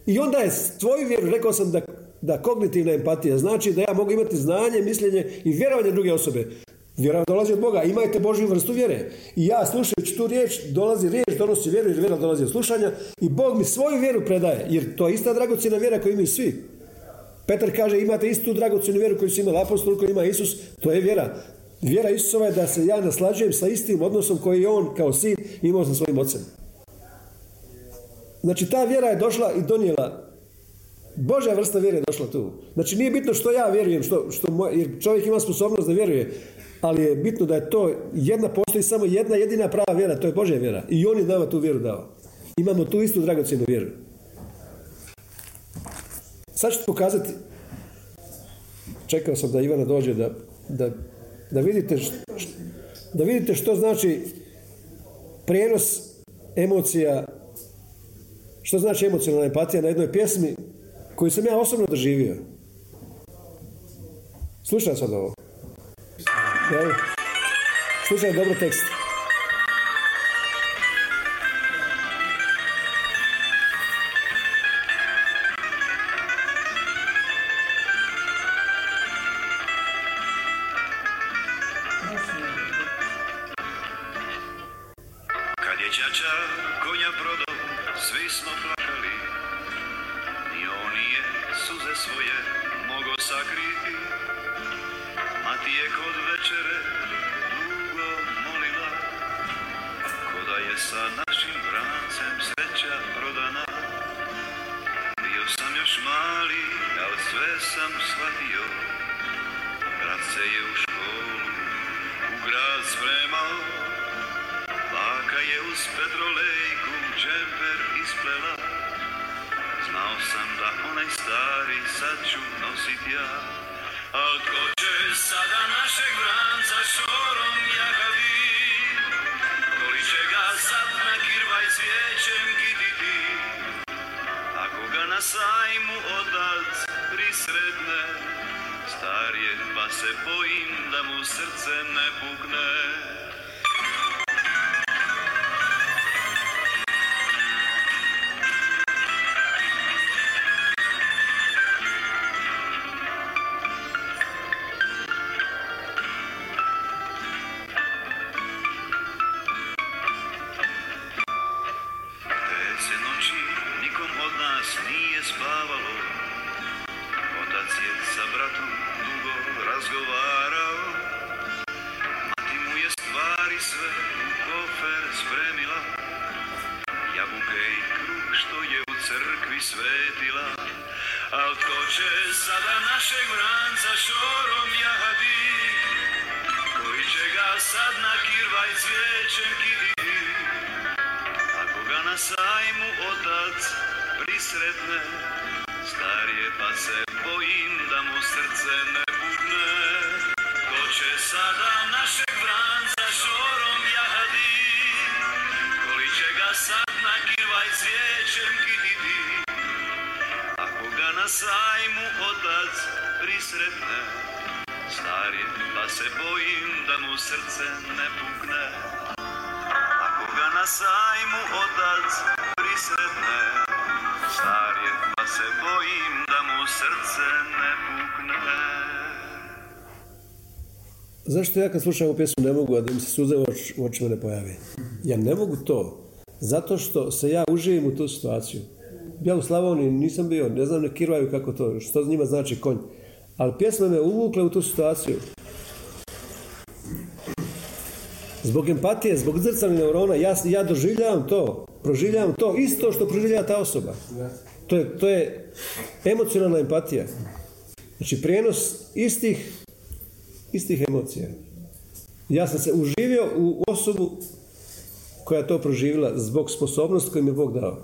I onda je tvoju vjeru, rekao sam da, da kognitivna empatija znači da ja mogu imati znanje, mišljenje i vjerovanje druge osobe. Vjera dolazi od Boga, imajte Božju vrstu vjere. I ja slušajući tu riječ, dolazi riječ, donosi vjeru jer vjera dolazi od slušanja i Bog mi svoju vjeru predaje, jer to je ista dragocjena vjera koju imaju svi. Petar kaže imate istu dragocjenu vjeru koju su imali apostol, koju ima Isus, to je vjera. Vjera Isusova je da se ja naslađujem sa istim odnosom koji je on kao sin imao sa svojim ocem. Znači ta vjera je došla i donijela Božja vrsta vjere je došla tu. Znači nije bitno što ja vjerujem, što, što jer čovjek ima sposobnost da vjeruje, ali je bitno da je to jedna, postoji samo jedna jedina prava vjera, to je Božja vjera. I on je nama tu vjeru dao. Imamo tu istu dragocjenu vjeru. Sad ću pokazati, čekao sam da Ivana dođe da, da, da, vidite, da vidite što znači prijenos emocija, što znači emocionalna empatija na jednoj pjesmi koju sam ja osobno doživio. Slušaj sad ovo. Slušaj dobro tekst. na sajmu otac prisretne. Starije pa se bojim da mu srce ne bubne. Ko će sada našeg vranca šorom jahadi Koli će ga sad na kirvaj cvijećem kiditi? Ako ga na sajmu otac prisretne Starije pa se bojim da mu srce ne pukne Zašto ja kad slušam ovu pjesmu ne mogu, a da mi se suze u očima ne pojavi? Ja ne mogu to. Zato što se ja uživim u tu situaciju. Ja u Slavoniji nisam bio, ne znam ne kirvaju kako to, što njima znači konj. Ali pjesma me uvukla u tu situaciju. Zbog empatije, zbog zrcalnih neurona, ja, ja doživljavam to, proživljavam to, isto što proživljava ta osoba. To je, to je emocionalna empatija. Znači prijenos istih istih emocija. Ja sam se uživio u osobu koja je to proživjela zbog sposobnosti koju mi je Bog dao.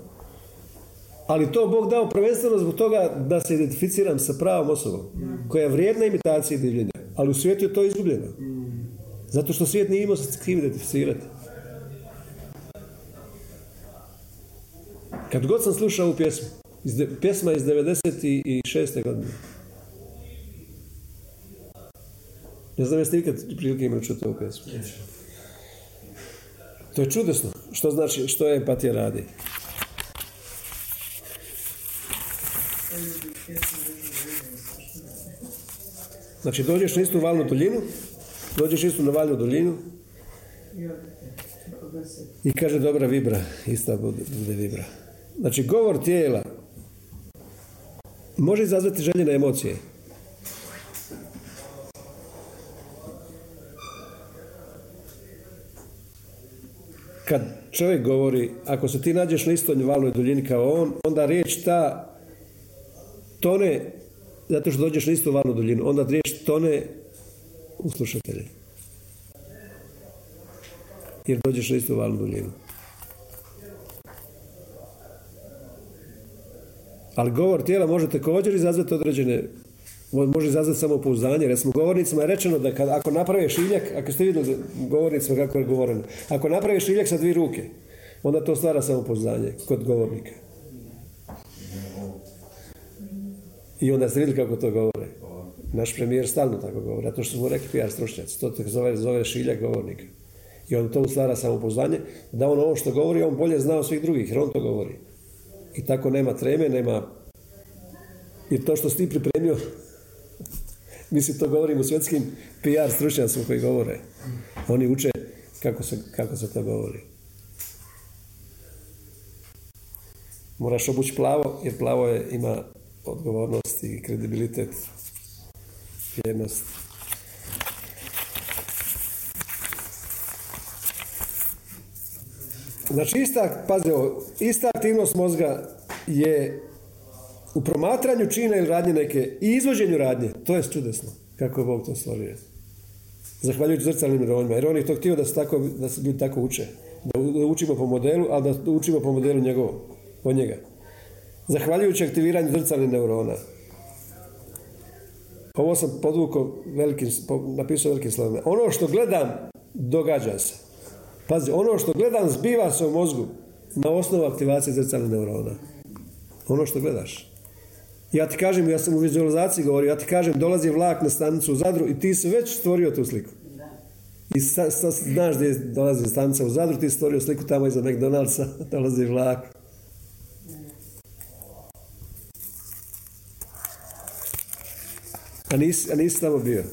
Ali to Bog dao prvenstveno zbog toga da se identificiram sa pravom osobom, koja je vrijedna imitacije divljenja. Ali u svijetu je to izgubljeno. Zato što svijet nije imao se s kim identificirati. Kad god sam slušao ovu pjesmu, iz de, pjesma iz 96. godine. Ne znam jeste ikad prilike imali čuti ovu pjesmu. To je čudesno. Što znači, što je empatija radi? Znači dođeš na istu valnu duljinu, dođeš istu na valnu duljinu i kaže dobra vibra, ista bude vibra. Znači govor tijela može izazvati željene emocije. Kad čovjek govori, ako se ti nađeš na istoj valnoj duljini kao on, onda riječ ta tone, zato što dođeš na istu valnu duljinu, onda riječ tone u slušatelje. Jer dođeš na istu valnu duljinu. Ali govor tijela može također izazvati određene može izazvati samopouzdanje. Recimo, govornicima je rečeno da kad, ako napraviš šiljak, ako ste vidjeli govornicima kako je govoreno, ako napraviš šiljak sa dvije ruke, onda to stvara samopouzdanje kod govornika. I onda ste vidjeli kako to govore. Naš premijer stalno tako govori, to što smo rekli PR stručnjaci, to se zove, zove šiljak govornika. I on to stvara samopouzdanje, da on ovo što govori, on bolje zna od svih drugih, jer on to govori. I tako nema treme, nema... Jer to što si ti pripremio, mislim to govorim u svjetskim PR stručnjacima koji govore. Oni uče kako se, kako se to govori. Moraš obući plavo, jer plavo je, ima odgovornost i kredibilitet, vjernost. Znači, ista, pazi ovo, ista aktivnost mozga je u promatranju čina ili radnje neke i izvođenju radnje. To je čudesno, kako je Bog to stvorio. Zahvaljujući zrcalnim neuronima. Jer on je to htio da se, tako, da se ljudi tako uče. Da učimo po modelu, ali da učimo po modelu njegovom. Od njega. Zahvaljujući aktiviranju zrcalnih neurona. Ovo sam podvukao velikim, napisao velikim slovima. Ono što gledam, događa se. Pazi, ono što gledam zbiva se u mozgu na osnovu aktivacije zrcalnih neurona. Ono što gledaš. Ja ti kažem, ja sam u vizualizaciji govorio, ja ti kažem, dolazi vlak na stanicu u Zadru i ti si već stvorio tu sliku. I sa, sa, znaš gdje dolazi stanica u Zadru, ti stvorio sliku tamo iza McDonald'sa, dolazi vlak. A nisi, a nisi tamo bio.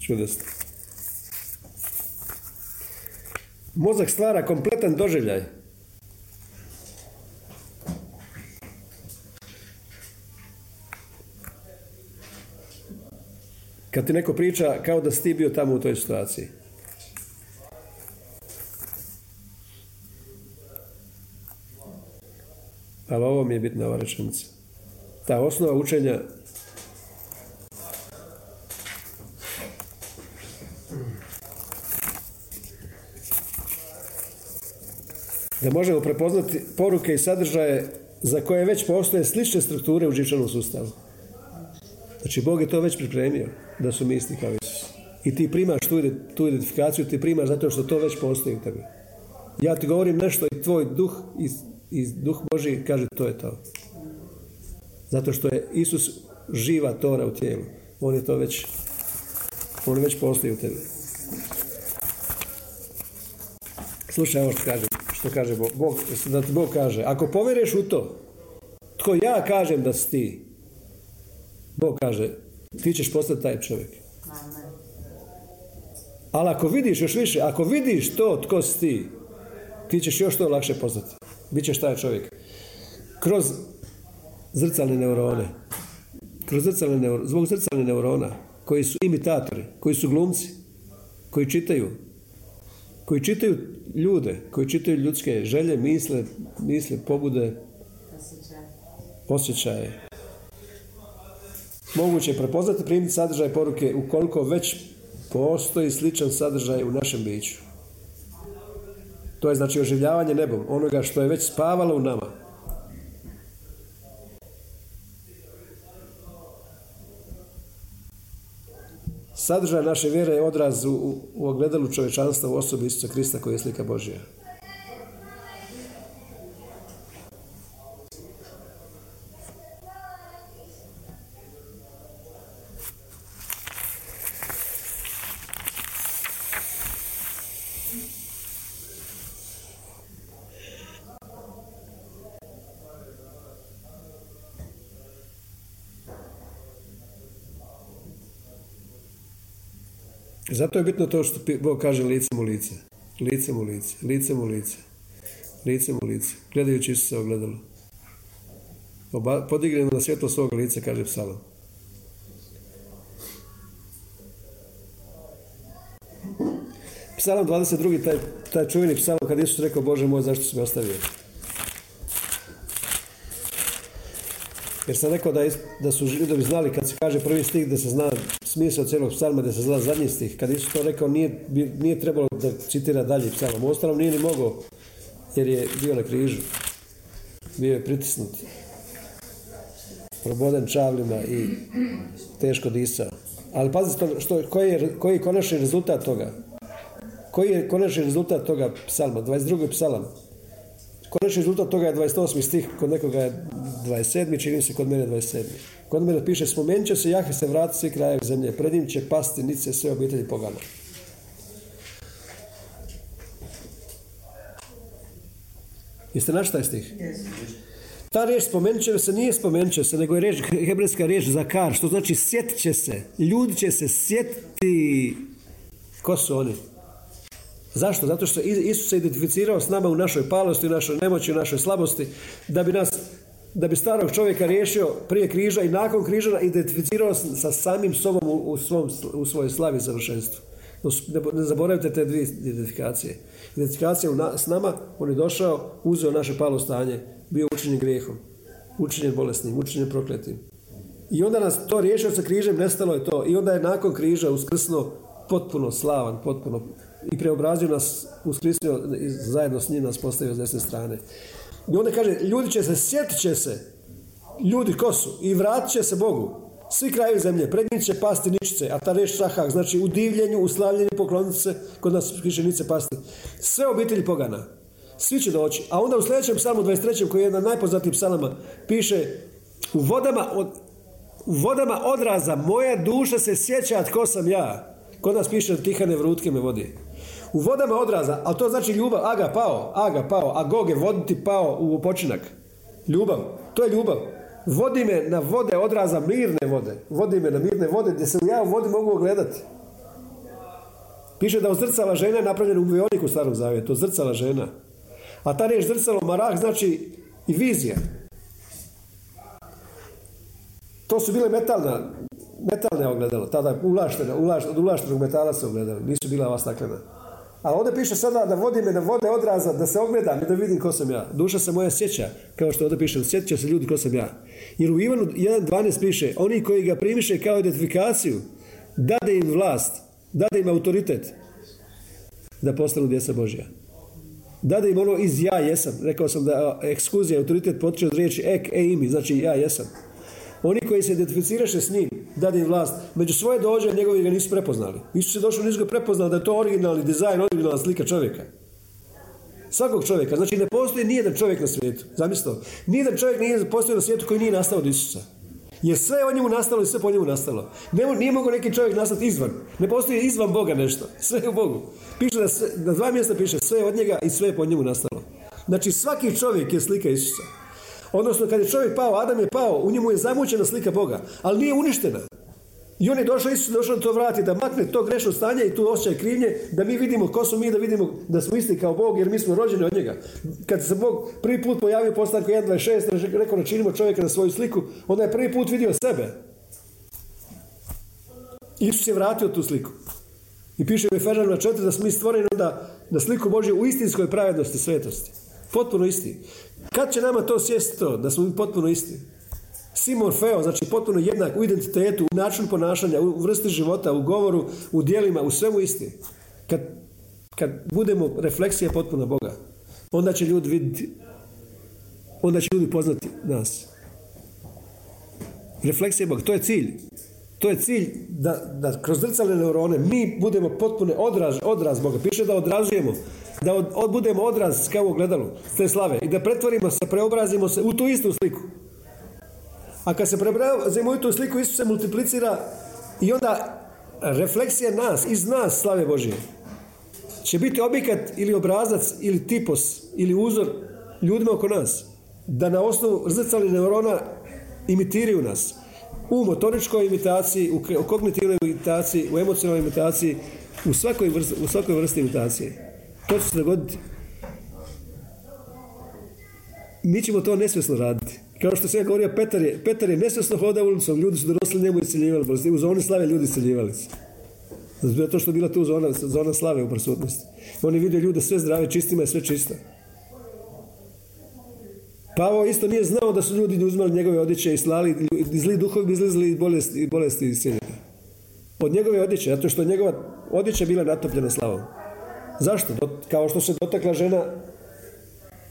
Čudesno. Mozak stvara kompletan doživljaj. Kad ti neko priča kao da si ti bio tamo u toj situaciji. Ali ovo mi je bitna ova rečenica. Ta osnova učenja da možemo prepoznati poruke i sadržaje za koje već postoje slične strukture u živčanom sustavu. Znači, Bog je to već pripremio, da su mi isti kao Isus. I ti primaš tu, tu identifikaciju, ti primaš zato što to već postoji u tebi. Ja ti govorim nešto i tvoj duh i, i duh Boži kaže to je to. Zato što je Isus živa tora u tijelu. On je to već, on već postoji u tebi. Slušaj ovo što kaže, što kaže Bog, Bog, da ti Bog kaže, ako povjereš u to, tko ja kažem da si ti, Bog kaže, ti ćeš postati taj čovjek. Ali ako vidiš još više, ako vidiš to tko si ti, ti ćeš još to lakše postati. Bićeš taj čovjek. Kroz zrcalne neurone. Kroz zrcalne neurone, zbog zrcalne neurona, koji su imitatori, koji su glumci, koji čitaju, koji čitaju ljude, koji čitaju ljudske želje, misle, misle, pobude, osjećaje. moguće je prepoznati primiti sadržaj poruke ukoliko već postoji sličan sadržaj u našem biću. To je znači oživljavanje nebom, onoga što je već spavalo u nama. Sadržaj naše vjere je odraz u, u ogledalu čovječanstva u osobi Isusa Krista koji je slika Božja. Zato je bitno to što Bog kaže lice mu lice. Lice mu lice. Lice mu lice. Lice mu lice. Gledajući Isusa ogledalo. Podignemo na svjetlo svog lica, kaže psalom. Psalam 22. taj, taj čuveni psalam kad Isus rekao Bože moj zašto si me ostavio. Jer sam rekao da, da su židovi znali kad se kaže prvi stih da se zna smisao cijelog psalma, da se zna zadnji stih. Kad Isus to rekao nije, nije trebalo da citira dalje psalom. Ostalom nije ni mogao jer je bio na križu. Bio je pritisnut. Proboden čavlima i teško disao. Ali pazite što, koji, je, koji je konačni rezultat toga? Koji je konačni rezultat toga psalma? 22. psalam. Konačni rezultat toga je 28. stih, kod nekoga je 27. čini se kod mene 27. Kod mene piše, spomenut će se Jahve se vrati svi krajevi zemlje, pred njim će pasti nice sve obitelji pogana. Jeste našli taj stih? Ta riječ spomenut će se nije spomenut će se, nego je riječ, hebrejska riječ za kar, što znači sjetit će se. Ljudi će se sjetiti. Ko su oni? Zašto? Zato što Isus se identificirao s nama u našoj palosti, u našoj nemoći, u našoj slabosti, da bi nas da bi starog čovjeka riješio prije križa i nakon križa identificirao sa samim sobom u, svom, u svojoj slavi završenstvu. Ne zaboravite te dvije identifikacije. Identifikacija s nama, on je došao, uzeo naše palo stanje, bio učinjen grijehom, učinjen bolesnim, učinjen prokletim. I onda nas to riješio sa križem, nestalo je to. I onda je nakon križa uskrsno potpuno slavan, potpuno i preobrazio nas, uskrsnio zajedno s njim nas postavio s desne strane. I onda kaže, ljudi će se, sjetit će se, ljudi ko su, i vratit će se Bogu. Svi krajevi zemlje, pred njih će pasti ničice, a ta reč šahak, znači u divljenju, u slavljenju, pokloniti se, kod nas piše nice pasti. Sve obitelji pogana, svi će doći. A onda u sljedećem psalmu 23. koji je jedan najpoznatijih psalama, piše u vodama, od, u vodama odraza moja duša se sjeća tko sam ja. Kod nas piše tihane vrutke me vodi. U vodama odraza, ali to znači ljubav, aga pao, aga pao, a goge voditi pao u počinak. Ljubav, to je ljubav. Vodi me na vode odraza, mirne vode. Vodi me na mirne vode gdje se ja u vodi mogu ogledati. Piše da u zrcala žena je napravljena u vioniku u starom zavjetu, zrcala žena. A ta riječ zrcalo marah znači i vizija. To su bile metalna, metalne ogledala, tada ulaštena, od ulaštenog metala se ogledali, nisu bila ova staklena. A ovdje piše sada da vodi me na vode odraza, da se ogledam i da vidim ko sam ja. Duša se moja sjeća, kao što ovdje piše, sjetit će se ljudi ko sam ja. Jer u Ivanu 1.12 piše, oni koji ga primiše kao identifikaciju, dade im vlast, dade im autoritet da postanu djeca Božja. Dade im ono iz ja jesam. Rekao sam da ekskuzija, autoritet potiče od riječi ek, e, imi, znači ja jesam. Oni koji se identificiraše s njim, dade im vlast, među svoje dođe njegovi ga nisu prepoznali. Isus je došao, nisu ga prepoznali da je to originalni dizajn, originalna slika čovjeka. Svakog čovjeka. Znači ne postoji nijedan čovjek na svijetu. Zamislite Nijedan čovjek nije postoji na svijetu koji nije nastao od Isusa. Jer sve o njemu nastalo i sve po njemu nastalo. Ne, nije mogao neki čovjek nastati izvan. Ne postoji izvan Boga nešto. Sve je u Bogu. Piše da sve, dva mjesta piše sve od njega i sve je po njemu nastalo. Znači svaki čovjek je slika Isusa. Odnosno, kad je čovjek pao, Adam je pao, u njemu je zamućena slika Boga, ali nije uništena. I on je došao, Isus došao da to vrati, da makne to grešno stanje i tu osjećaj krivnje, da mi vidimo ko su mi, da vidimo da smo isti kao Bog, jer mi smo rođeni od njega. Kad se Bog prvi put pojavio postanku 1.26, rekao da činimo čovjeka na svoju sliku, onda je prvi put vidio sebe. Isus je vratio tu sliku. I piše u Efežanima 4 da smo mi stvoreni onda na sliku Božje u istinskoj pravednosti svetosti. Potpuno isti. Kad će nama to sjesti to, da smo mi potpuno isti? Simon Feo, znači potpuno jednak u identitetu, u načinu ponašanja, u vrsti života, u govoru, u dijelima, u svemu isti. Kad, kad budemo refleksija potpuna Boga, onda će ljudi vidjeti, onda će ljudi poznati nas. Refleksija Boga, to je cilj. To je cilj da, da kroz zrcalne neurone mi budemo potpune odraz, odraz Boga. Piše da odražujemo, da od, budemo odraz kao u gledalu te slave i da pretvorimo se, preobrazimo se u tu istu sliku. A kad se preobrazimo u tu sliku, Isus se multiplicira i onda refleksija nas, iz nas slave Božije će biti objekat ili obrazac ili tipos ili uzor ljudima oko nas. Da na osnovu zrcalnih neurona imitiraju nas u motoričkoj imitaciji, u kognitivnoj imitaciji, u emocionalnoj imitaciji, u svakoj, vrsti, u svakoj vrsti imitacije. To će se dogoditi. Mi ćemo to nesvjesno raditi. Kao što sam ja govorio, Petar je, Petar je nesvjesno hodao ulicom, ljudi su dorosli njemu isceljivali, u zoni slave ljudi isceljivali se. Zato što je bila tu zona, zona slave u prisutnosti. On je vidio ljude sve zdrave, čistima i sve čista. Pavo isto nije znao da su ljudi uzmali njegove odjeće i slali, i zli duhovi bi izlizli i bolesti, i bolesti Od njegove odjeće, zato što je njegova odjeća bila natopljena slavom. Zašto? Kao što se dotakla žena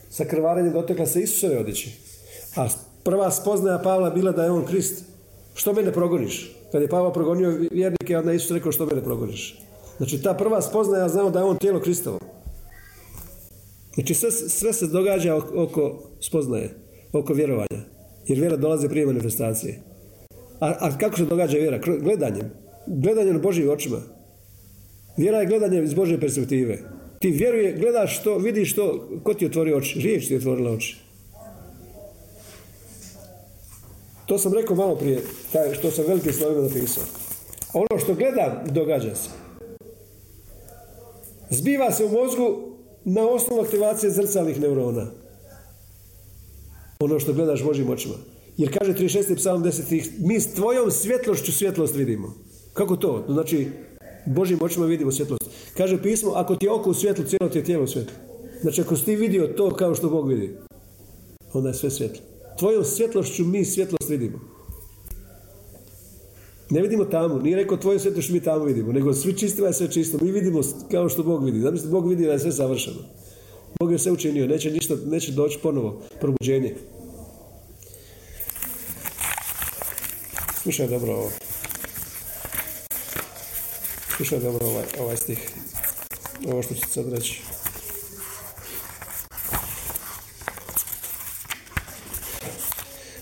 sa krvarenjem, dotakla se Isusove odjeće. A prva spoznaja Pavla bila da je on Krist. Što mene progoniš? Kad je Pavla progonio vjernike, onda Isus rekao što mene progoniš. Znači ta prva spoznaja znao da je on tijelo Kristovo. Znači sve, sve se događa oko spoznaje, oko vjerovanja. Jer vjera dolazi prije manifestacije. A, a kako se događa vjera? Gledanjem. Gledanjem na Božjim očima. Vjera je gledanje iz Božje perspektive. Ti vjeruje, gledaš što, vidiš što, ko ti otvori oči? Riječ ti otvorila oči. To sam rekao malo prije, taj što sam velikim slovima napisao. Ono što gledam, događa se. Zbiva se u mozgu na osnovu aktivacije zrcalnih neurona. Ono što gledaš Božim očima. Jer kaže 36. psalm 10. Mi s tvojom svjetlošću svjetlost vidimo. Kako to? Znači, Božim očima vidimo svjetlost. Kaže pismo, ako ti je oko u svjetlu, cijelo ti je tijelo u svjetlu. Znači, ako si ti vidio to kao što Bog vidi, onda je sve svjetlo. Tvojom svjetlošću mi svjetlost vidimo. Ne vidimo tamo, nije rekao tvoju svjetlošću mi tamo vidimo, nego svi čistima je sve čisto. Mi vidimo kao što Bog vidi. Znači, Bog vidi da je sve savršeno. Bog je sve učinio, neće ništa, neće doći ponovo probuđenje. Slušaj dobro ovo. Slušaj dobro ovaj, ovaj stih. Ovo što ću sad reći.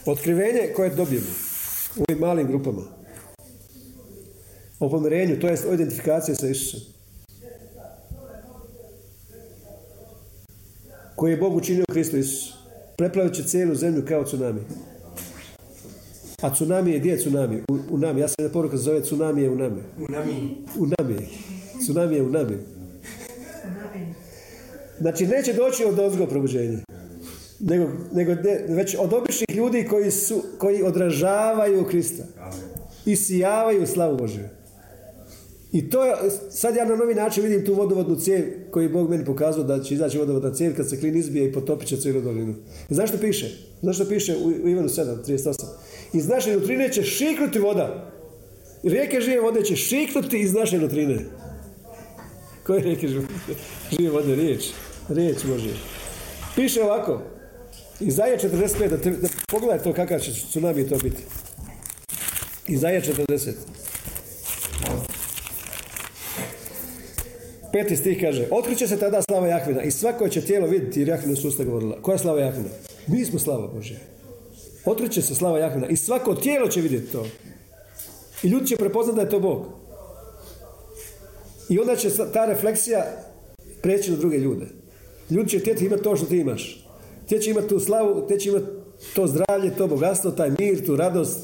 Otkrivenje koje dobijemo u ovim malim grupama. O pomirenju, to jest o identifikaciji sa Isusom. Koji je Bog učinio Kristu Isusu. Preplavit će cijelu zemlju kao tsunami. A tsunami je, gdje je tsunami? U, u nami. Ja sam jedna poruka zove tsunami je u nami. U nami. U nami. Tsunami je u nami. Znači neće doći od ozgo probuđenja. Nego, nego već od običnih ljudi koji, su, koji odražavaju Krista. I sijavaju slavu Božju. I to je, sad ja na novi način vidim tu vodovodnu cijev koju Bog meni pokazao da će izaći vodovodna cijev kad se klin izbije i potopit će cijelu dolinu. Zašto piše? Zašto piše u, u Ivanu 7, 38? Iz naše nutrine će šiknuti voda. Rijeke žive vode će šiknuti iz naše nutrine. Koje rijeke žive vode? Riječ. Riječ može. Piše ovako. Izaja 45, da, da pogledaj to kakav će tsunami to biti. Izaja 40. Peti stih kaže, otkriće se tada slava Jahvina i svako će tijelo vidjeti jer Jahvina susta govorila. Koja je slava Jahvina? Mi smo slava Božja. Otkriće se slava Jahvina i svako tijelo će vidjeti to. I ljudi će prepoznati da je to Bog. I onda će ta refleksija preći na druge ljude. Ljudi će htjeti imati to što ti imaš. Te će imati tu slavu, te će imati to zdravlje, to bogatstvo, taj mir, tu radost.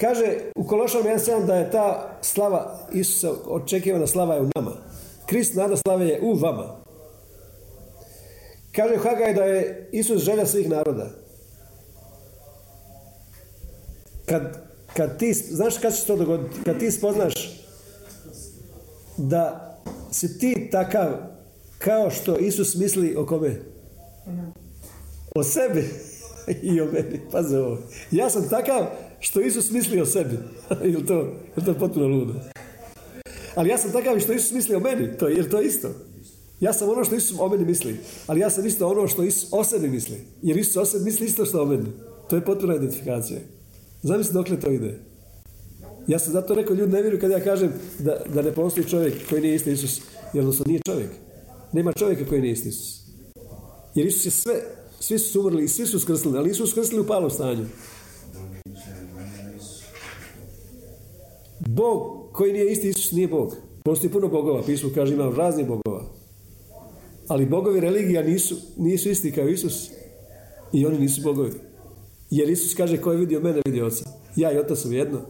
Kaže u Kološanom 1.7 da je ta slava Isusa, očekivana slava je u nama. Krist nada slave je u vama. Kaže Hagaj da je Isus želja svih naroda. Kad, kad ti, znaš kad će se to dogoditi? Kad ti spoznaš da si ti takav kao što Isus misli o kome? O sebi. i o meni. Pazi ovo. Ja sam takav što Isus misli o sebi. Ili to, je to potpuno ludo? Ali ja sam takav što Isus misli o meni. To, jer to je isto. Ja sam ono što Isus o meni misli. Ali ja sam isto ono što Isus o sebi misli. Jer Isus o sebi misli isto što o meni. To je potpuna identifikacija. Zamisli dokle to ide. Ja sam zato rekao, ljudi ne vjeruju kad ja kažem da, da ne postoji čovjek koji nije isti Isus. Jer odnosno nije čovjek. Nema čovjeka koji nije isti Isus. Jer Isus je sve, svi su umrli i svi su skrsli, ali nisu skrsli u palom stanju. Bog koji nije isti Isus nije Bog. Postoji puno bogova, pismo kaže ima raznih bogova. Ali bogovi religija nisu, nisu isti kao Isus. I oni nisu bogovi. Jer Isus kaže ko je vidio mene, vidio oca. Ja i otac su jedno.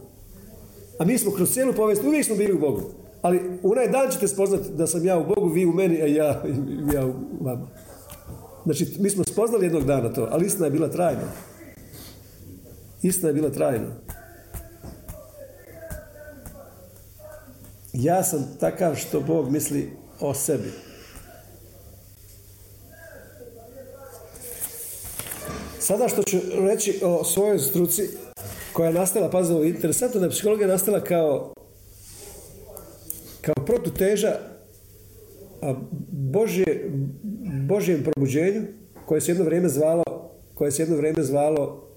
A mi smo kroz cijelu povijest uvijek smo bili u Bogu. Ali onaj dan ćete spoznati da sam ja u Bogu, vi u meni, a ja, ja u vama. Znači, mi smo spoznali jednog dana to, ali istina je bila trajna. Istina je bila trajna. Ja sam takav što Bog misli o sebi. Sada što ću reći o svojoj struci koja je nastala, pazi ovo, interesantno da je psihologija nastala kao kao protuteža Božje, Božjem probuđenju koje se jedno vrijeme zvalo koje se jedno vrijeme zvalo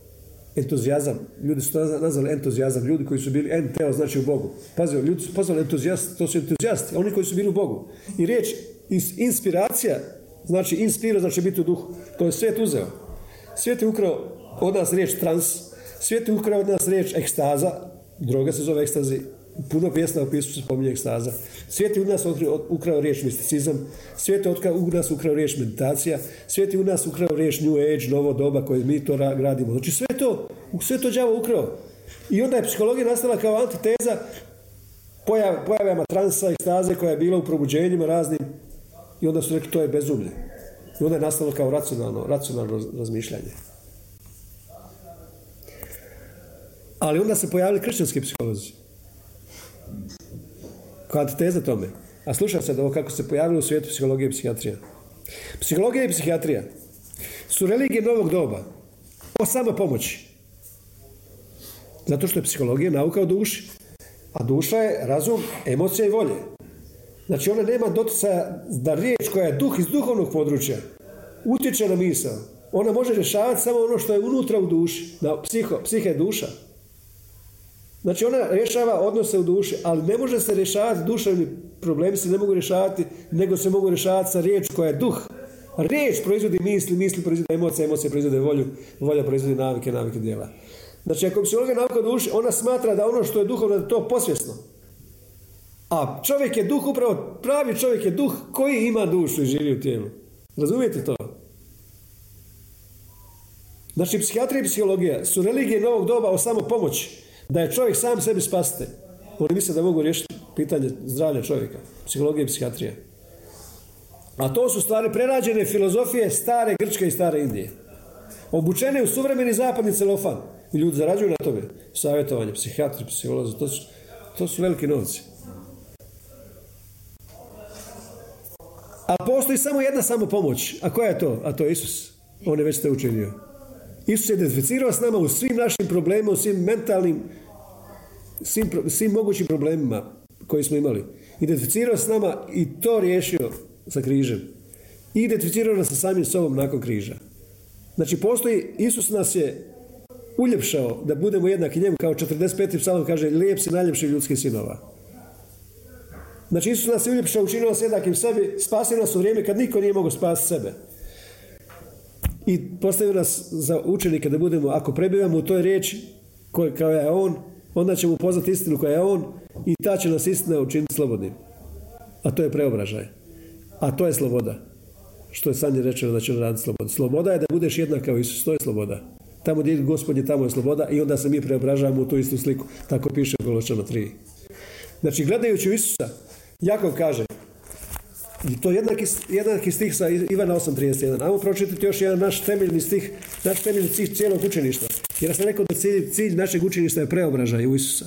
entuzijazam. Ljudi su to nazvali entuzijazam. Ljudi koji su bili enteo znači u Bogu. Pazi, ljudi su pozvali entuzijasti, to su entuzijasti, oni koji su bili u Bogu. I riječ inspiracija, znači inspira, znači biti u duhu. To je svijet uzeo. Svijet je ukrao od nas riječ trans, svijet je ukrao od nas riječ ekstaza, droga se zove ekstazi, puno pjesma u pisu se spominje ekstaza. Svijet je u nas ukrao riječ misticizam, svijet je u nas ukrao riječ meditacija, svijet je u nas ukrao riječ New Age, novo doba koje mi to gradimo. Znači sve to, sve to đavo ukrao. I onda je psihologija nastala kao antiteza pojav, pojavama transa i staze koja je bila u probuđenjima raznim i onda su rekli to je bezumlje. I onda je nastalo kao racionalno, racionalno razmišljanje. Ali onda se pojavili kršćanski psiholozi. Kao antiteza tome. A slušaj sad ovo kako se pojavilo u svijetu psihologije i psihijatrija. Psihologija i psihijatrija su religije novog doba o samo pomoći. Zato što je psihologija nauka o duši. A duša je razum, emocija i volje. Znači ona nema doticaja da riječ koja je duh iz duhovnog područja utječe na misao. Ona može rješavati samo ono što je unutra u duši. Na psiho, psihe duša. Znači ona rješava odnose u duši, ali ne može se rješavati duševni problemi se ne mogu rješavati, nego se mogu rješavati sa riječ koja je duh. Riječ proizvodi misli, misli proizvodi emocije, emocije proizvode volju, volja proizvodi navike, navike djela. Znači ako psihologija nauka duši, ona smatra da ono što je duhovno da je to posvjesno. A čovjek je duh upravo, pravi čovjek je duh koji ima dušu i živi u tijelu. Razumijete to? Znači, psihijatrija i psihologija su religije novog doba o samo pomoći. Da je čovjek sam sebi spasite. Oni misle da mogu riješiti pitanje zdravlja čovjeka. Psihologija i psihijatrija. A to su stvari prerađene filozofije stare Grčke i stare Indije. Obučene u suvremeni zapadni celofan. I ljudi zarađuju na tome. Savjetovanje, psihijatri, psiholozi. To su, to su veliki novci. A postoji samo jedna samo pomoć. A koja je to? A to je Isus. On je već te učinio. Isus je identificirao s nama u svim našim problemima, u svim mentalnim, svim, svim mogućim problemima koji smo imali. Identificirao s nama i to riješio sa križem. I identificirao nas sa samim sobom nakon križa. Znači postoji, Isus nas je uljepšao da budemo jednaki njemu kao 45. psalom kaže lijep si najljepši ljudskih sinova. Znači Isus nas je uljepšao, učinio nas jednakim sebi, spasio nas u vrijeme kad niko nije mogao spasiti sebe i postavio nas za učenike da budemo, ako prebivamo u toj riječi koja je on, onda ćemo upoznati istinu koja je on i ta će nas istina učiniti slobodnim. A to je preobražaj. A to je sloboda. Što je sanje rečeno da će raditi sloboda. Sloboda je da budeš jednak kao Isus, to je sloboda. Tamo gdje je gospodin, tamo je sloboda i onda se mi preobražavamo u tu istu sliku. Tako piše u Koločano 3. Znači, gledajući u Isusa, Jakov kaže, i to jednaki, jednaki stih sa Ivana 8.31. Ajmo pročitati još jedan naš temeljni stih, naš temeljni stih cijelog učeništva. Jer sam rekao da cilj, našeg učeništva je preobražaj u Isusa.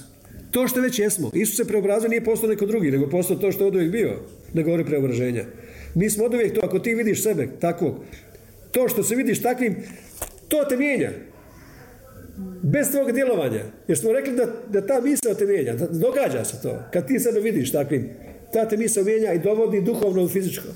To što već jesmo. Isus se preobrazio nije postao neko drugi, nego postao to što je od uvijek bio. Ne govori preobraženja. Mi smo od uvijek to, ako ti vidiš sebe takvog, to što se vidiš takvim, To te mijenja. Bez tvog djelovanja. Jer smo rekli da, da ta misao te mijenja. Da, događa se to. Kad ti sebe vidiš takvim, ta te misao mijenja i dovodi duhovno u fizičko.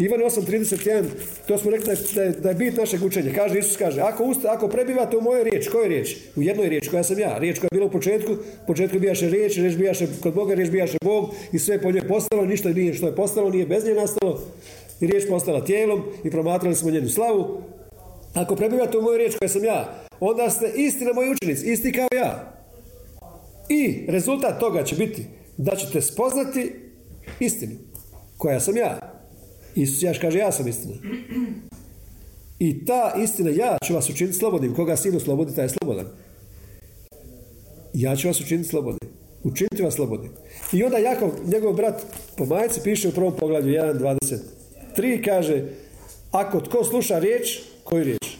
Ivan 8.31, to smo rekli da je, da je bit našeg učenja. Kaže, Isus kaže, ako, usta, ako prebivate u mojoj riječ, kojoj riječ? U jednoj riječi koja sam ja. Riječ koja je bila u početku, u početku bijaše riječ, riječ bijaše kod Boga, riječ bijaše Bog i sve po njoj postalo, ništa nije što je postalo, nije bez nje nastalo. I riječ postala tijelom i promatrali smo njenu slavu. Ako prebivate u mojoj riječ koja sam ja, onda ste istina moji učenici, isti kao ja. I rezultat toga će biti da ćete spoznati istinu koja sam ja. Isus jaš kaže ja sam istina. I ta istina, ja ću vas učiniti slobodnim. Koga sinu slobodi, taj je slobodan. Ja ću vas učiniti slobodnim. Učiniti vas slobodnim. I onda Jakov, njegov brat po majici, piše u prvom poglavlju 1.23, kaže ako tko sluša riječ, koju riječ?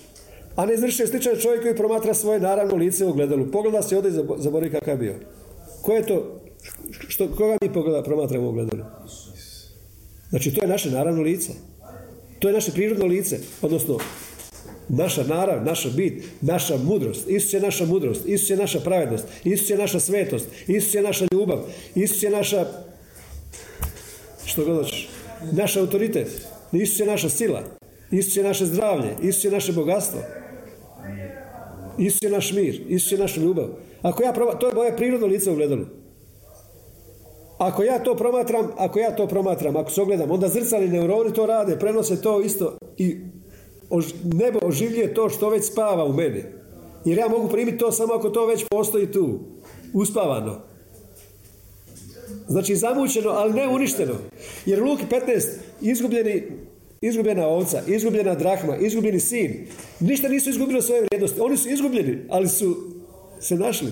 A ne izvrši sličan čovjek koji promatra svoje naravno lice u gledalu. Pogleda se ovdje i zaboravi kakav je bio. Ko je to? Što, koga mi pogleda, promatramo u gledalu? Znači, to je naše naravno lice. To je naše prirodno lice. Odnosno, naša narav, naša bit, naša mudrost. Isus je naša mudrost. Isus je naša pravednost. Isus je naša svetost. Isus je naša ljubav. Isus je naša... Što god hoćeš. Naš autoritet. Isus je naša sila. Isus je naše zdravlje. Isus je naše bogatstvo. Isus je naš mir. Isus je naša ljubav. Ako ja to je moje prirodno lice u gledalu. Ako ja to promatram, ako ja to promatram, ako se ogledam, onda zrcali neuroni to rade, prenose to isto i nebo oživljuje to što već spava u meni. Jer ja mogu primiti to samo ako to već postoji tu, uspavano. Znači zamućeno, ali ne uništeno. Jer Luki 15, izgubljeni, izgubljena ovca, izgubljena drahma, izgubljeni sin, ništa nisu izgubili svoje vrijednosti. Oni su izgubljeni, ali su se našli.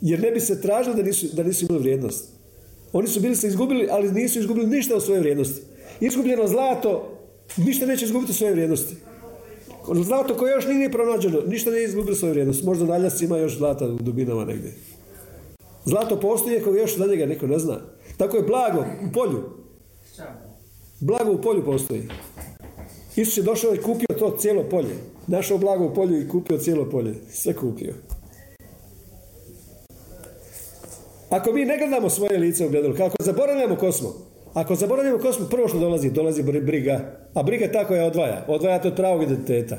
Jer ne bi se tražilo da nisu, da nisu imali vrijednost. Oni su bili se izgubili, ali nisu izgubili ništa od svoje vrijednosti. Izgubljeno zlato, ništa neće izgubiti svoje vrijednosti. Zlato koje još nije pronađeno, ništa nije izgubilo svoju vrijednost. Možda na ima još zlata u dubinama negdje. Zlato postoji ako još za njega neko ne zna. Tako je blago u polju. Blago u polju postoji. Isus je došao i kupio to cijelo polje. Našao blago u polju i kupio cijelo polje. Sve kupio. Ako mi ne gledamo svoje lice u gledalu, kako zaboravljamo ko smo, ako zaboravljamo ko smo, prvo što dolazi, dolazi briga, a briga je ta koja odvaja, odvaja od pravog identiteta.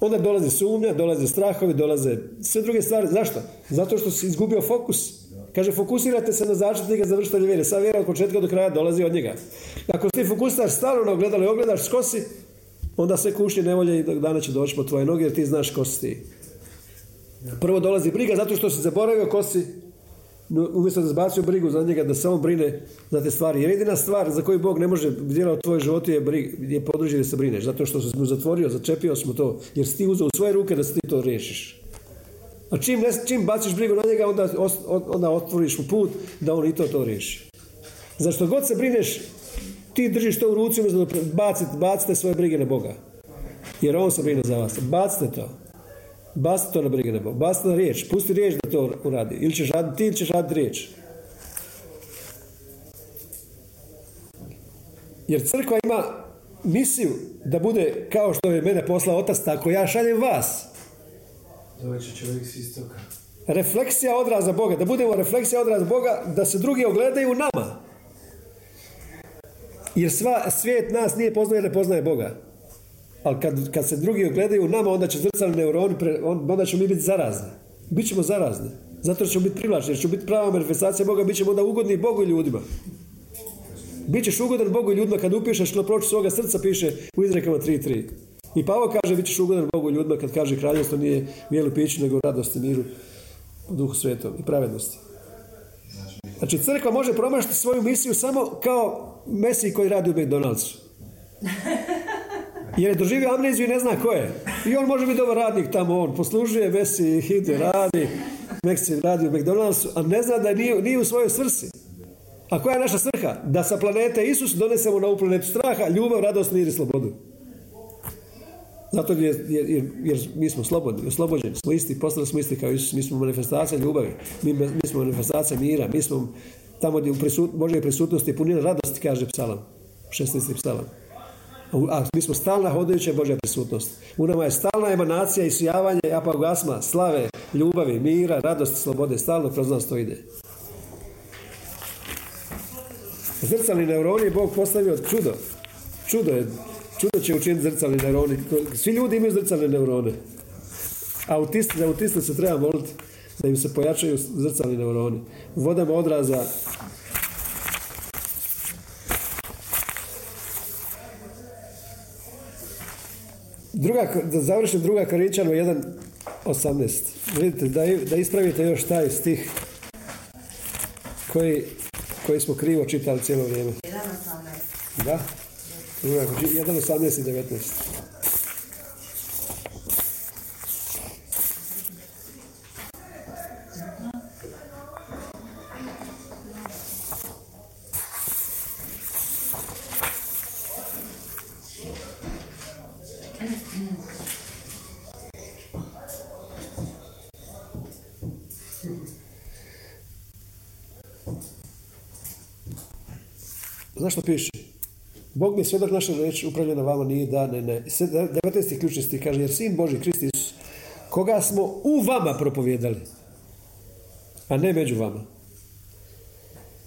Onda dolazi sumnja, dolaze strahovi, dolaze sve druge stvari. Zašto? Zato što si izgubio fokus. Kaže, fokusirate se na začetnika završitelja vjere. Sva vjera od početka do kraja dolazi od njega. Ako ti fokusiraš stalno na ogledalo i ogledaš ko si, onda sve kušnje nevolje i dana će doći po tvoje noge jer ti znaš ko. Prvo dolazi briga zato što si zaboravio ko si, umjesto da zbacio brigu za njega, da samo brine za te stvari. Jer jedina stvar za koju Bog ne može djelati u tvoj životu je, brig, je područje da se brineš. Zato što smo zatvorio, začepio smo to, jer si ti uzeo u svoje ruke da se ti to riješiš. A čim, ne, čim baciš brigu na njega, onda, onda otvoriš mu put da on i to to riješi. Zašto god se brineš, ti držiš to u ruci umjesto da bacite, bacite svoje brige na Boga. Jer on se brine za vas. Bacite to. Basta to na brige nebo. Basta na riječ. Pusti riječ da to uradi. Ili ćeš raditi ti ili ćeš raditi riječ. Jer crkva ima misiju da bude kao što je mene poslao otac, tako ja šaljem vas. čovjek s istoka. Refleksija odraza Boga. Da budemo refleksija odraza Boga, da se drugi ogledaju u nama. Jer sva, svijet nas nije poznaje jer ne poznaje Boga. Ali kad, kad se drugi ogledaju nama, onda će zrcali neuroni, onda ćemo mi biti zarazni. Bićemo zarazni. Zato ćemo biti privlačni, jer će biti prava manifestacija Boga, bit ćemo onda ugodni Bogu i ljudima. Bićeš ugodan Bogu i ljudima kad upišeš na ploču svoga srca, piše u izrekama 3.3. I Pavo kaže, bit ćeš ugodan Bogu i ljudima kad kaže kraljevstvo nije mijelu piću, nego radosti, miru, u duhu svetom i pravednosti. Znači, crkva može promašiti svoju misiju samo kao Mesiji koji radi u McDonald'su. Jer je doživio amneziju i ne zna ko je. I on može biti dobar radnik tamo, on poslužuje, vesi, ide, radi, nek se radi u McDonald'su, a ne zna da nije, nije u svojoj svrsi. A koja je naša svrha? Da sa planete Isus donesemo na ovu planetu straha, ljubav, radost, mir i slobodu. Zato jer, jer, jer, mi smo slobodni, oslobođeni, smo isti, postali smo isti kao Isus, mi smo manifestacija ljubavi, mi, mi smo manifestacija mira, mi smo tamo gdje u prisut, Božje prisutnosti punina radosti, kaže psalam, 16. psalam. A mi smo stalna hodajuća Božja prisutnost. U nama je stalna emanacija i sijavanje apagasma, slave, ljubavi, mira, radosti, slobode. Stalno kroz nas to ide. Zrcalni neuroni je Bog postavio čudo. Čudo je. Čudo će učiniti zrcalni neuroni. Svi ljudi imaju zrcalne neurone. Autisti, za autiste se treba moliti da im se pojačaju zrcalni neuroni. Vodama odraza Druga, da završim druga Korinčano 1.18. Vidite, da, da ispravite još taj stih koji, koji smo krivo čitali cijelo vrijeme. 1.18. Da? Druga, 1.18 i 19. što piše? Bog mi je svjedok naša reč upravljena vama nije da, ne, ne. 19. ključni stih kaže, jer sin Boži, Krist Isus, koga smo u vama propovjedali, a ne među vama.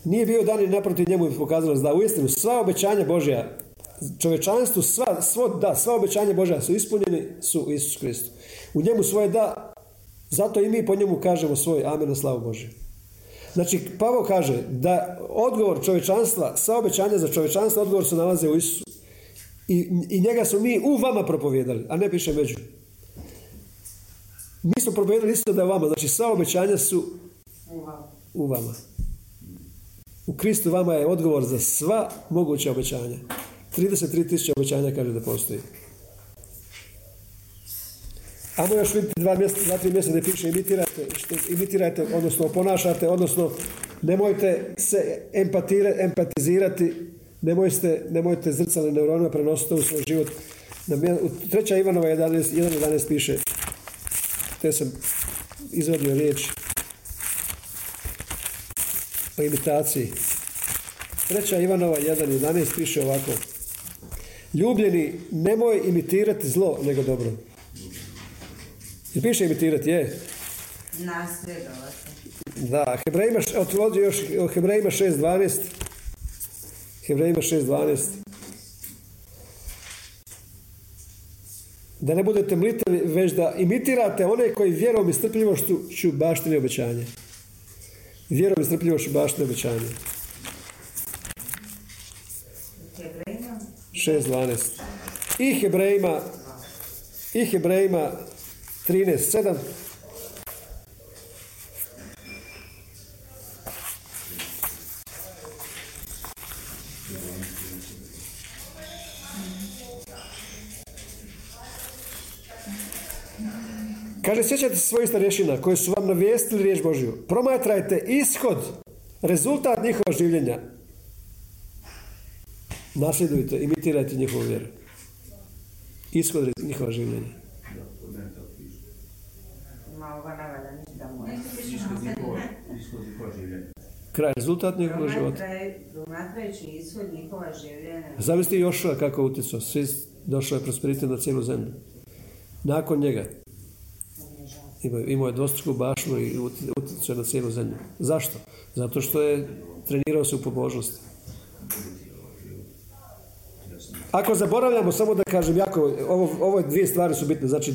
Nije bio dan i naprotiv njemu i pokazalo da uistinu sva obećanja Božja, čovečanstvu, sva, svo, da, sva obećanja Božja su ispunjeni su u Isus Kristu. U njemu svoje da, zato i mi po njemu kažemo svoj amen na slavu Božju. Znači, Pavo kaže da odgovor čovečanstva, sva obećanja za čovečanstvo, odgovor se nalaze u Isusu. I, I njega su mi u vama propovjedali, a ne piše među. Mi smo propovjedali isto da je vama, znači sva obećanja su u vama. U Kristu vama je odgovor za sva moguća obećanja. 33 tisuća obećanja kaže da postoji. Amo još vidite dva mjesta, dva, tri mjesta gdje piše imitirate, što imitirate, odnosno ponašate, odnosno nemojte se empatire, empatizirati, nemojte, nemojte zrcale neuronima prenositi u svoj život. Treća Ivanova 1.11 piše, te sam izvadio riječ o imitaciji. Treća Ivanova 1.11 piše ovako. Ljubljeni, nemoj imitirati zlo, nego dobro. I piše imitirati, je. Nasljedovati. Da, Hebrejima, otvodi još Hebrejima 6.12. Hebrejima 6.12. Da ne budete mlitavi, već da imitirate one koji vjerom i strpljivošću ću baštini obećanje. Vjerom i strpljivošću baštini obećanje. Hebrejima. 6.12. I Hebrejima i Hebrejima 13.7. Kaže, sjećate se svojih starješina koji su vam navijestili riječ Božju. Promatrajte ishod, rezultat njihova življenja. Nasljedujte, imitirajte njihovu vjeru. Ishod njihova življenja. Ma ova navalja ništa moja. Kraj, rezultat njihovog života. Promatraj- Promatrajući ishod njihova življenja. Zamisli Jošua kako je utjecao. Svi došao je prosperitet na cijelu zemlju. Nakon njega imao, je dvostruku bašnu i ut- utjecao je na cijelu zemlju. Zašto? Zato što je trenirao se u pobožnosti. Ako zaboravljamo, samo da kažem, jako, ovo, ovo dvije stvari su bitne. Znači,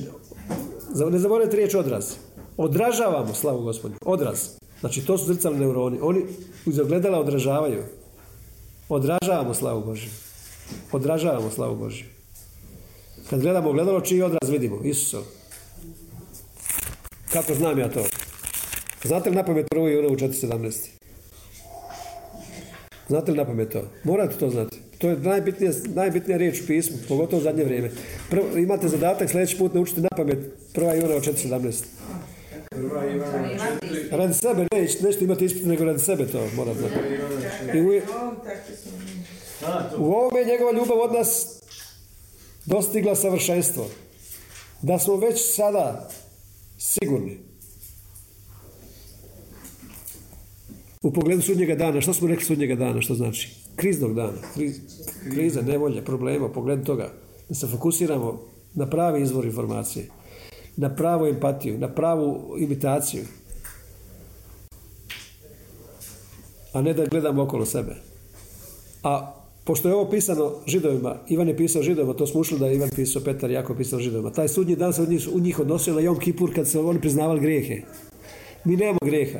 ne zaboravite riječ odraz. Odražavamo, slavu gospodinu, odraz. Znači, to su zrcalni neuroni. Oni iz ogledala odražavaju. Odražavamo slavu Božju. Odražavamo slavu Božju. Kad gledamo ogledalo, čiji odraz vidimo? Isusov. Kako znam ja to? Znate li na pamet prvo Ivanovu 4.17? Znate li na pamet to? Morate to znati. To je najbitnija, najbitnija riječ u pismu, pogotovo u zadnje vrijeme. Prvo, imate zadatak sljedeći put naučiti na pamet prva Ivanova 4.17. Prva Ivana 4, Radi sebe, neće, nećete imati ispit, nego radi sebe to mora znati. prva Ivana 4. I u, ovome je njegova ljubav od nas dostigla savršenstvo. Da smo već sada sigurni. U pogledu sudnjega dana, što smo rekli sudnjega dana, što znači? kriznog dana, kriz, kriza, nevolje, problema, u toga, da se fokusiramo na pravi izvor informacije, na pravu empatiju, na pravu imitaciju, a ne da gledamo okolo sebe. A pošto je ovo pisano židovima, Ivan je pisao židovima, to smo ušli da je Ivan pisao, Petar jako pisao židovima. Taj sudnji dan se u njih odnosio na Jom Kipur kad su oni priznavali grijehe. Mi nemamo grijeha.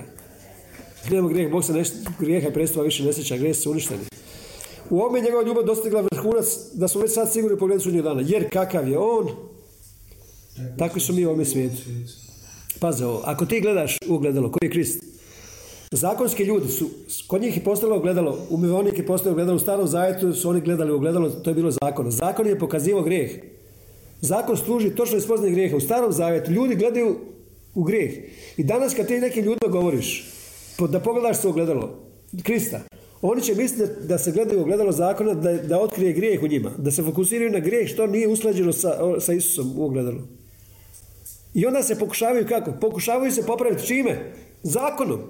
Nemamo grijeha, Bog se nešto, grijeha i predstava više ne sjeća, grijeh su uništeni. U ovome je njegova ljubav dostigla vrhunac da smo već sad sigurni u pogledu sudnjeg dana. Jer kakav je on, takvi su mi u ovome svijetu. Paze ovo, ako ti gledaš u ogledalo, koji je Krist? Zakonski ljudi su, kod njih je postalo ogledalo, umivonik je postao ogledalo, u starom zajetu su oni gledali u ogledalo, to je bilo zakon. Zakon je pokazivao grijeh. Zakon služi točno ispoznaje grijeha. U starom zavjetu ljudi gledaju u grijeh. I danas kad ti nekim ljudima govoriš, da pogledaš se ogledalo, Krista, oni će misliti da se gledaju u ogledalo zakona, da, da otkrije grijeh u njima, da se fokusiraju na grijeh što nije usklađeno sa, sa Isusom u ogledalu. I onda se pokušavaju kako? Pokušavaju se popraviti čime? Zakonom.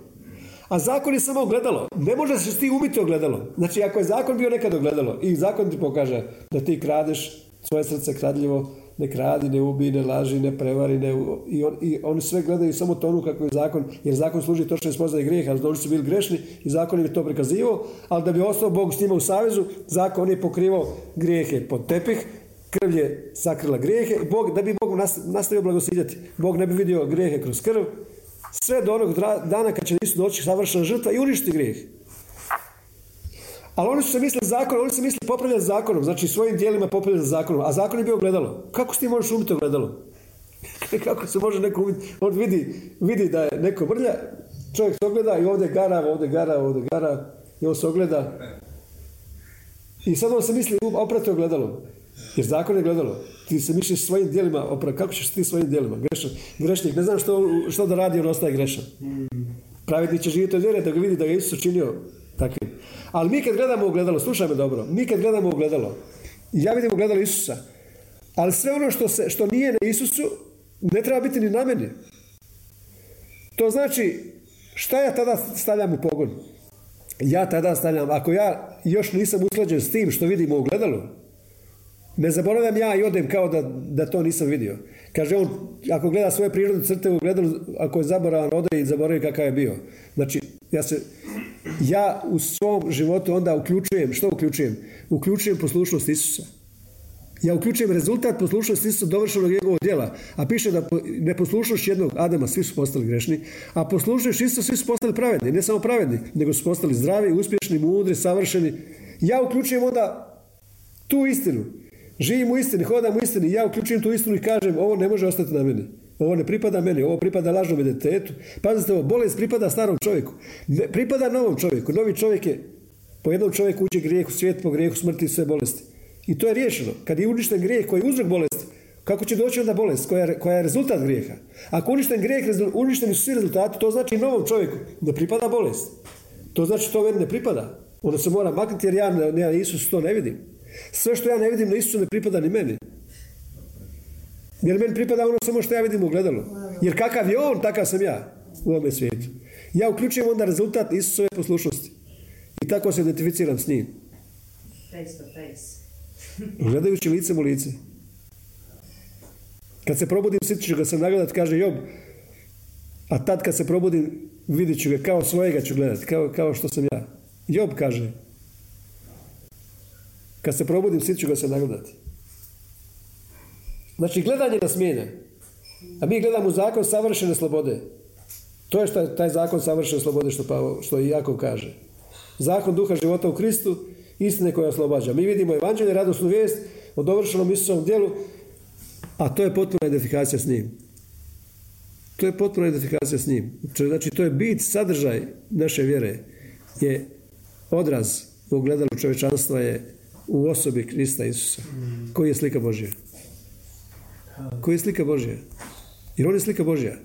A zakon je samo ogledalo. Ne može se ti umiti ogledalo. Znači, ako je zakon bio nekad ogledalo i zakon ti pokaže da ti kradeš svoje srce kradljivo, ne kradi, ne ubij, ne laži, ne prevari, ne, i, on, i oni sve gledaju samo tonu kako je zakon, jer zakon služi točno ispoznaje grijeha, ali oni su bili grešni i zakon je to prikazivao, ali da bi ostao Bog s njima u savezu, zakon je pokrivao grijehe pod tepih, krv je sakrila grijehe, Bog, da bi Bog nas, nastavio blagosiljati, Bog ne bi vidio grijehe kroz krv, sve do onog dana kad će Isus doći savršena žrtva i uništiti grijeh. Ali oni su se mislili zakon, oni se mislili popravljati zakonom, znači svojim dijelima popravljati zakonom, a zakon je bio ogledalo. Kako ti možeš umiti ogledalo? Kako se može neko umiti? On vidi, vidi da je neko mrlja, čovjek se ogleda i ovdje gara, ovdje gara, ovdje gara, i on se ogleda. I sad on se misli oprati ogledalo. Jer zakon je gledalo. Ti se misliš svojim dijelima oprati. Kako ćeš ti svojim dijelima? Grešan. Grešnik. Ne znam što, što da radi, on ostaje grešan. Pravednik će živjeti od vjere da ga vidi da ga Isus učinio takvim. Ali mi kad gledamo u ogledalo, slušaj me dobro, mi kad gledamo u ogledalo, ja vidim ogledalo Isusa, ali sve ono što, se, što nije na Isusu, ne treba biti ni na meni. To znači, šta ja tada stavljam u pogon? Ja tada stavljam, ako ja još nisam usklađen s tim što vidimo u ogledalu, ne zaboravljam ja i odem kao da, da to nisam vidio. Kaže on, ako gleda svoje prirodne crte u ako je zaboravan, ode i zaboravi kakav je bio. Znači, ja se, ja u svom životu onda uključujem, što uključujem? Uključujem poslušnost Isusa. Ja uključujem rezultat poslušnosti Isusa dovršenog njegovog djela. A piše da po- neposlušnost jednog Adama, svi su postali grešni, a poslušnost Isusa, svi su postali pravedni. Ne samo pravedni, nego su postali zdravi, uspješni, mudri, savršeni. Ja uključujem onda tu istinu. Živim u istini, hodam u istini, ja uključujem tu istinu i kažem ovo ne može ostati na meni. Ovo ne pripada meni, ovo pripada lažnom identitetu. Pazite ovo, bolest pripada starom čovjeku. Ne, pripada novom čovjeku. Novi čovjek je, po jednom čovjeku uđe grijeh u svijet, po grijehu smrti i sve bolesti. I to je riješeno. Kad je uništen grijeh koji je uzrok bolesti, kako će doći onda bolest koja koja je rezultat grijeha? Ako uništen grijeh, uništeni su svi rezultati, to znači novom čovjeku ne pripada bolest. To znači to meni ne pripada. Onda se mora maknuti jer ja, ja Isus to ne vidim. Sve što ja ne vidim na Isusu ne pripada ni meni. Jer meni pripada ono samo što ja vidim u ogledalu. Jer kakav je on, takav sam ja u ovome svijetu. Ja uključujem onda rezultat Isusove poslušnosti. I tako se identificiram s njim. Face to face. Gledajući licem u lice. Kad se probudim, sjetit ću ga se nagledat, kaže Job. A tad kad se probudim, vidjet ću ga kao svojega ću gledat, kao, kao što sam ja. Job kaže. Kad se probudim, sjetit ću ga se nagledati. Znači, gledanje nas mijenja. A mi gledamo u zakon savršene slobode. To je šta, taj zakon savršene slobode što, Pavo, što i Jakov kaže. Zakon duha života u Kristu, istine koja oslobađa. Mi vidimo evanđelje, radosnu vijest o dovršenom Isusovom djelu, a to je potpuna identifikacija s njim. To je potpuna identifikacija s njim. Znači, to je bit, sadržaj naše vjere. Je odraz u ogledalu čovječanstva je u osobi Krista Isusa. Koji je slika Božja? Koji je slika Božja? Jer on je slika Božja.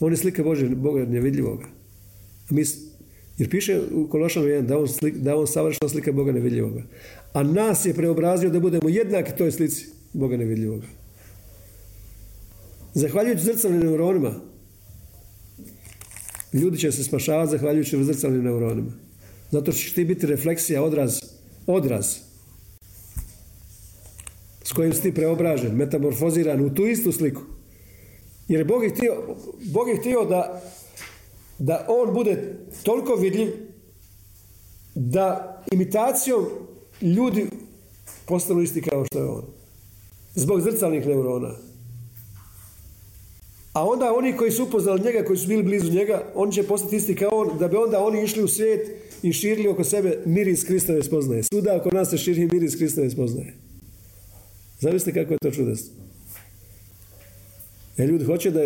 On je slika Božja, Boga nevidljivoga. A mi, jer piše u Kološanu 1 da on, slik, da on savršena slika Boga nevidljivoga. A nas je preobrazio da budemo jednaki toj slici Boga nevidljivoga. Zahvaljujući zrcalnim neuronima, ljudi će se spašavati zahvaljujući zrcalnim neuronima. Zato što ćeš ti biti refleksija, odraz, odraz s kojim si ti preobražen, metamorfoziran u tu istu sliku. Jer Bog je htio, Bog je htio da, da on bude toliko vidljiv da imitacijom ljudi postanu isti kao što je on. Zbog zrcalnih neurona. A onda oni koji su upoznali njega, koji su bili blizu njega, oni će postati isti kao on, da bi onda oni išli u svijet i širili oko sebe miris Kristove spoznaje. Svuda oko nas se širi miris Kristove spoznaje. Zamislite kako je to čudesno. Jer ljudi hoće da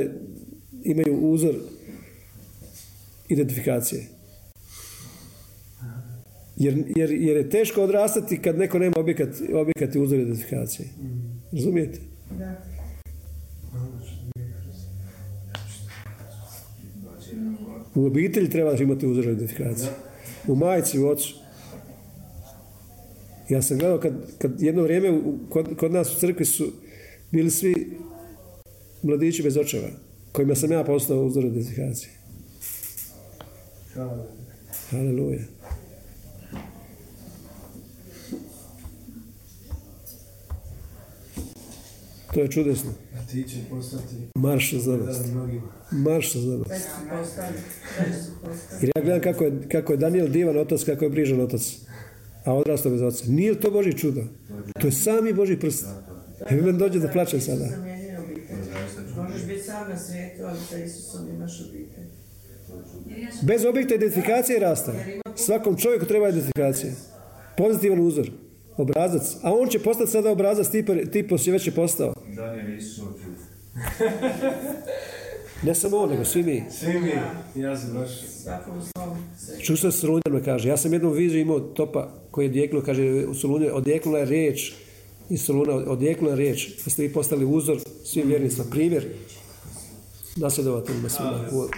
imaju uzor identifikacije. Jer, jer, jer je teško odrastati kad neko nema objekat, objekat i uzor identifikacije. Razumijete? Da. U obitelji trebaš imati uzor identifikacije. U majci, u ocu. Ja sam gledao kad, kad jedno vrijeme u- kod, kod nas u crkvi su bili svi mladići bez očeva, kojima sam ja postao uzor identifikacije. Haleluja. To je čudesno. Ti će postati Marš za mnogima. Marš za postali. Jer ja gledam kako je, kako je Daniel divan otac, kako je brižan otac. A odrastao bez oca. Nije li to Boži čudo? To je sami Boži prst. Evo meni dođe da plačem sada. Možeš biti sam na svijetu, ali sa Isusom imaš obitelj. Bez objekta identifikacije rasta. Svakom čovjeku treba identifikacija. Pozitivan uzor. Obrazac. A on će postati sada obrazac, ti, ti poslije već je postao. Daniel čud. Ne samo on, nego svi mi. Svi mi, ja sam baš. Čuo sam kaže, ja sam jednu viziju imao topa koji je odjeknuo, kaže u Solunju, odjeknula je riječ iz Soluna, odjeknula je riječ, da ste vi postali uzor svim vjernicima, primjer nasljedovateljima svima u, u,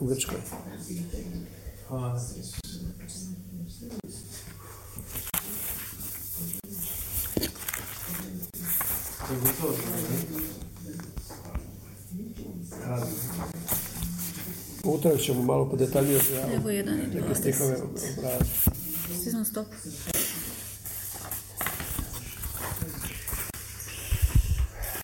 u Grčkoj. hvala. Hvala. Utorak ćemo malo po detaljnije Evo jedan i dva. neke stihove obraditi. Season stop.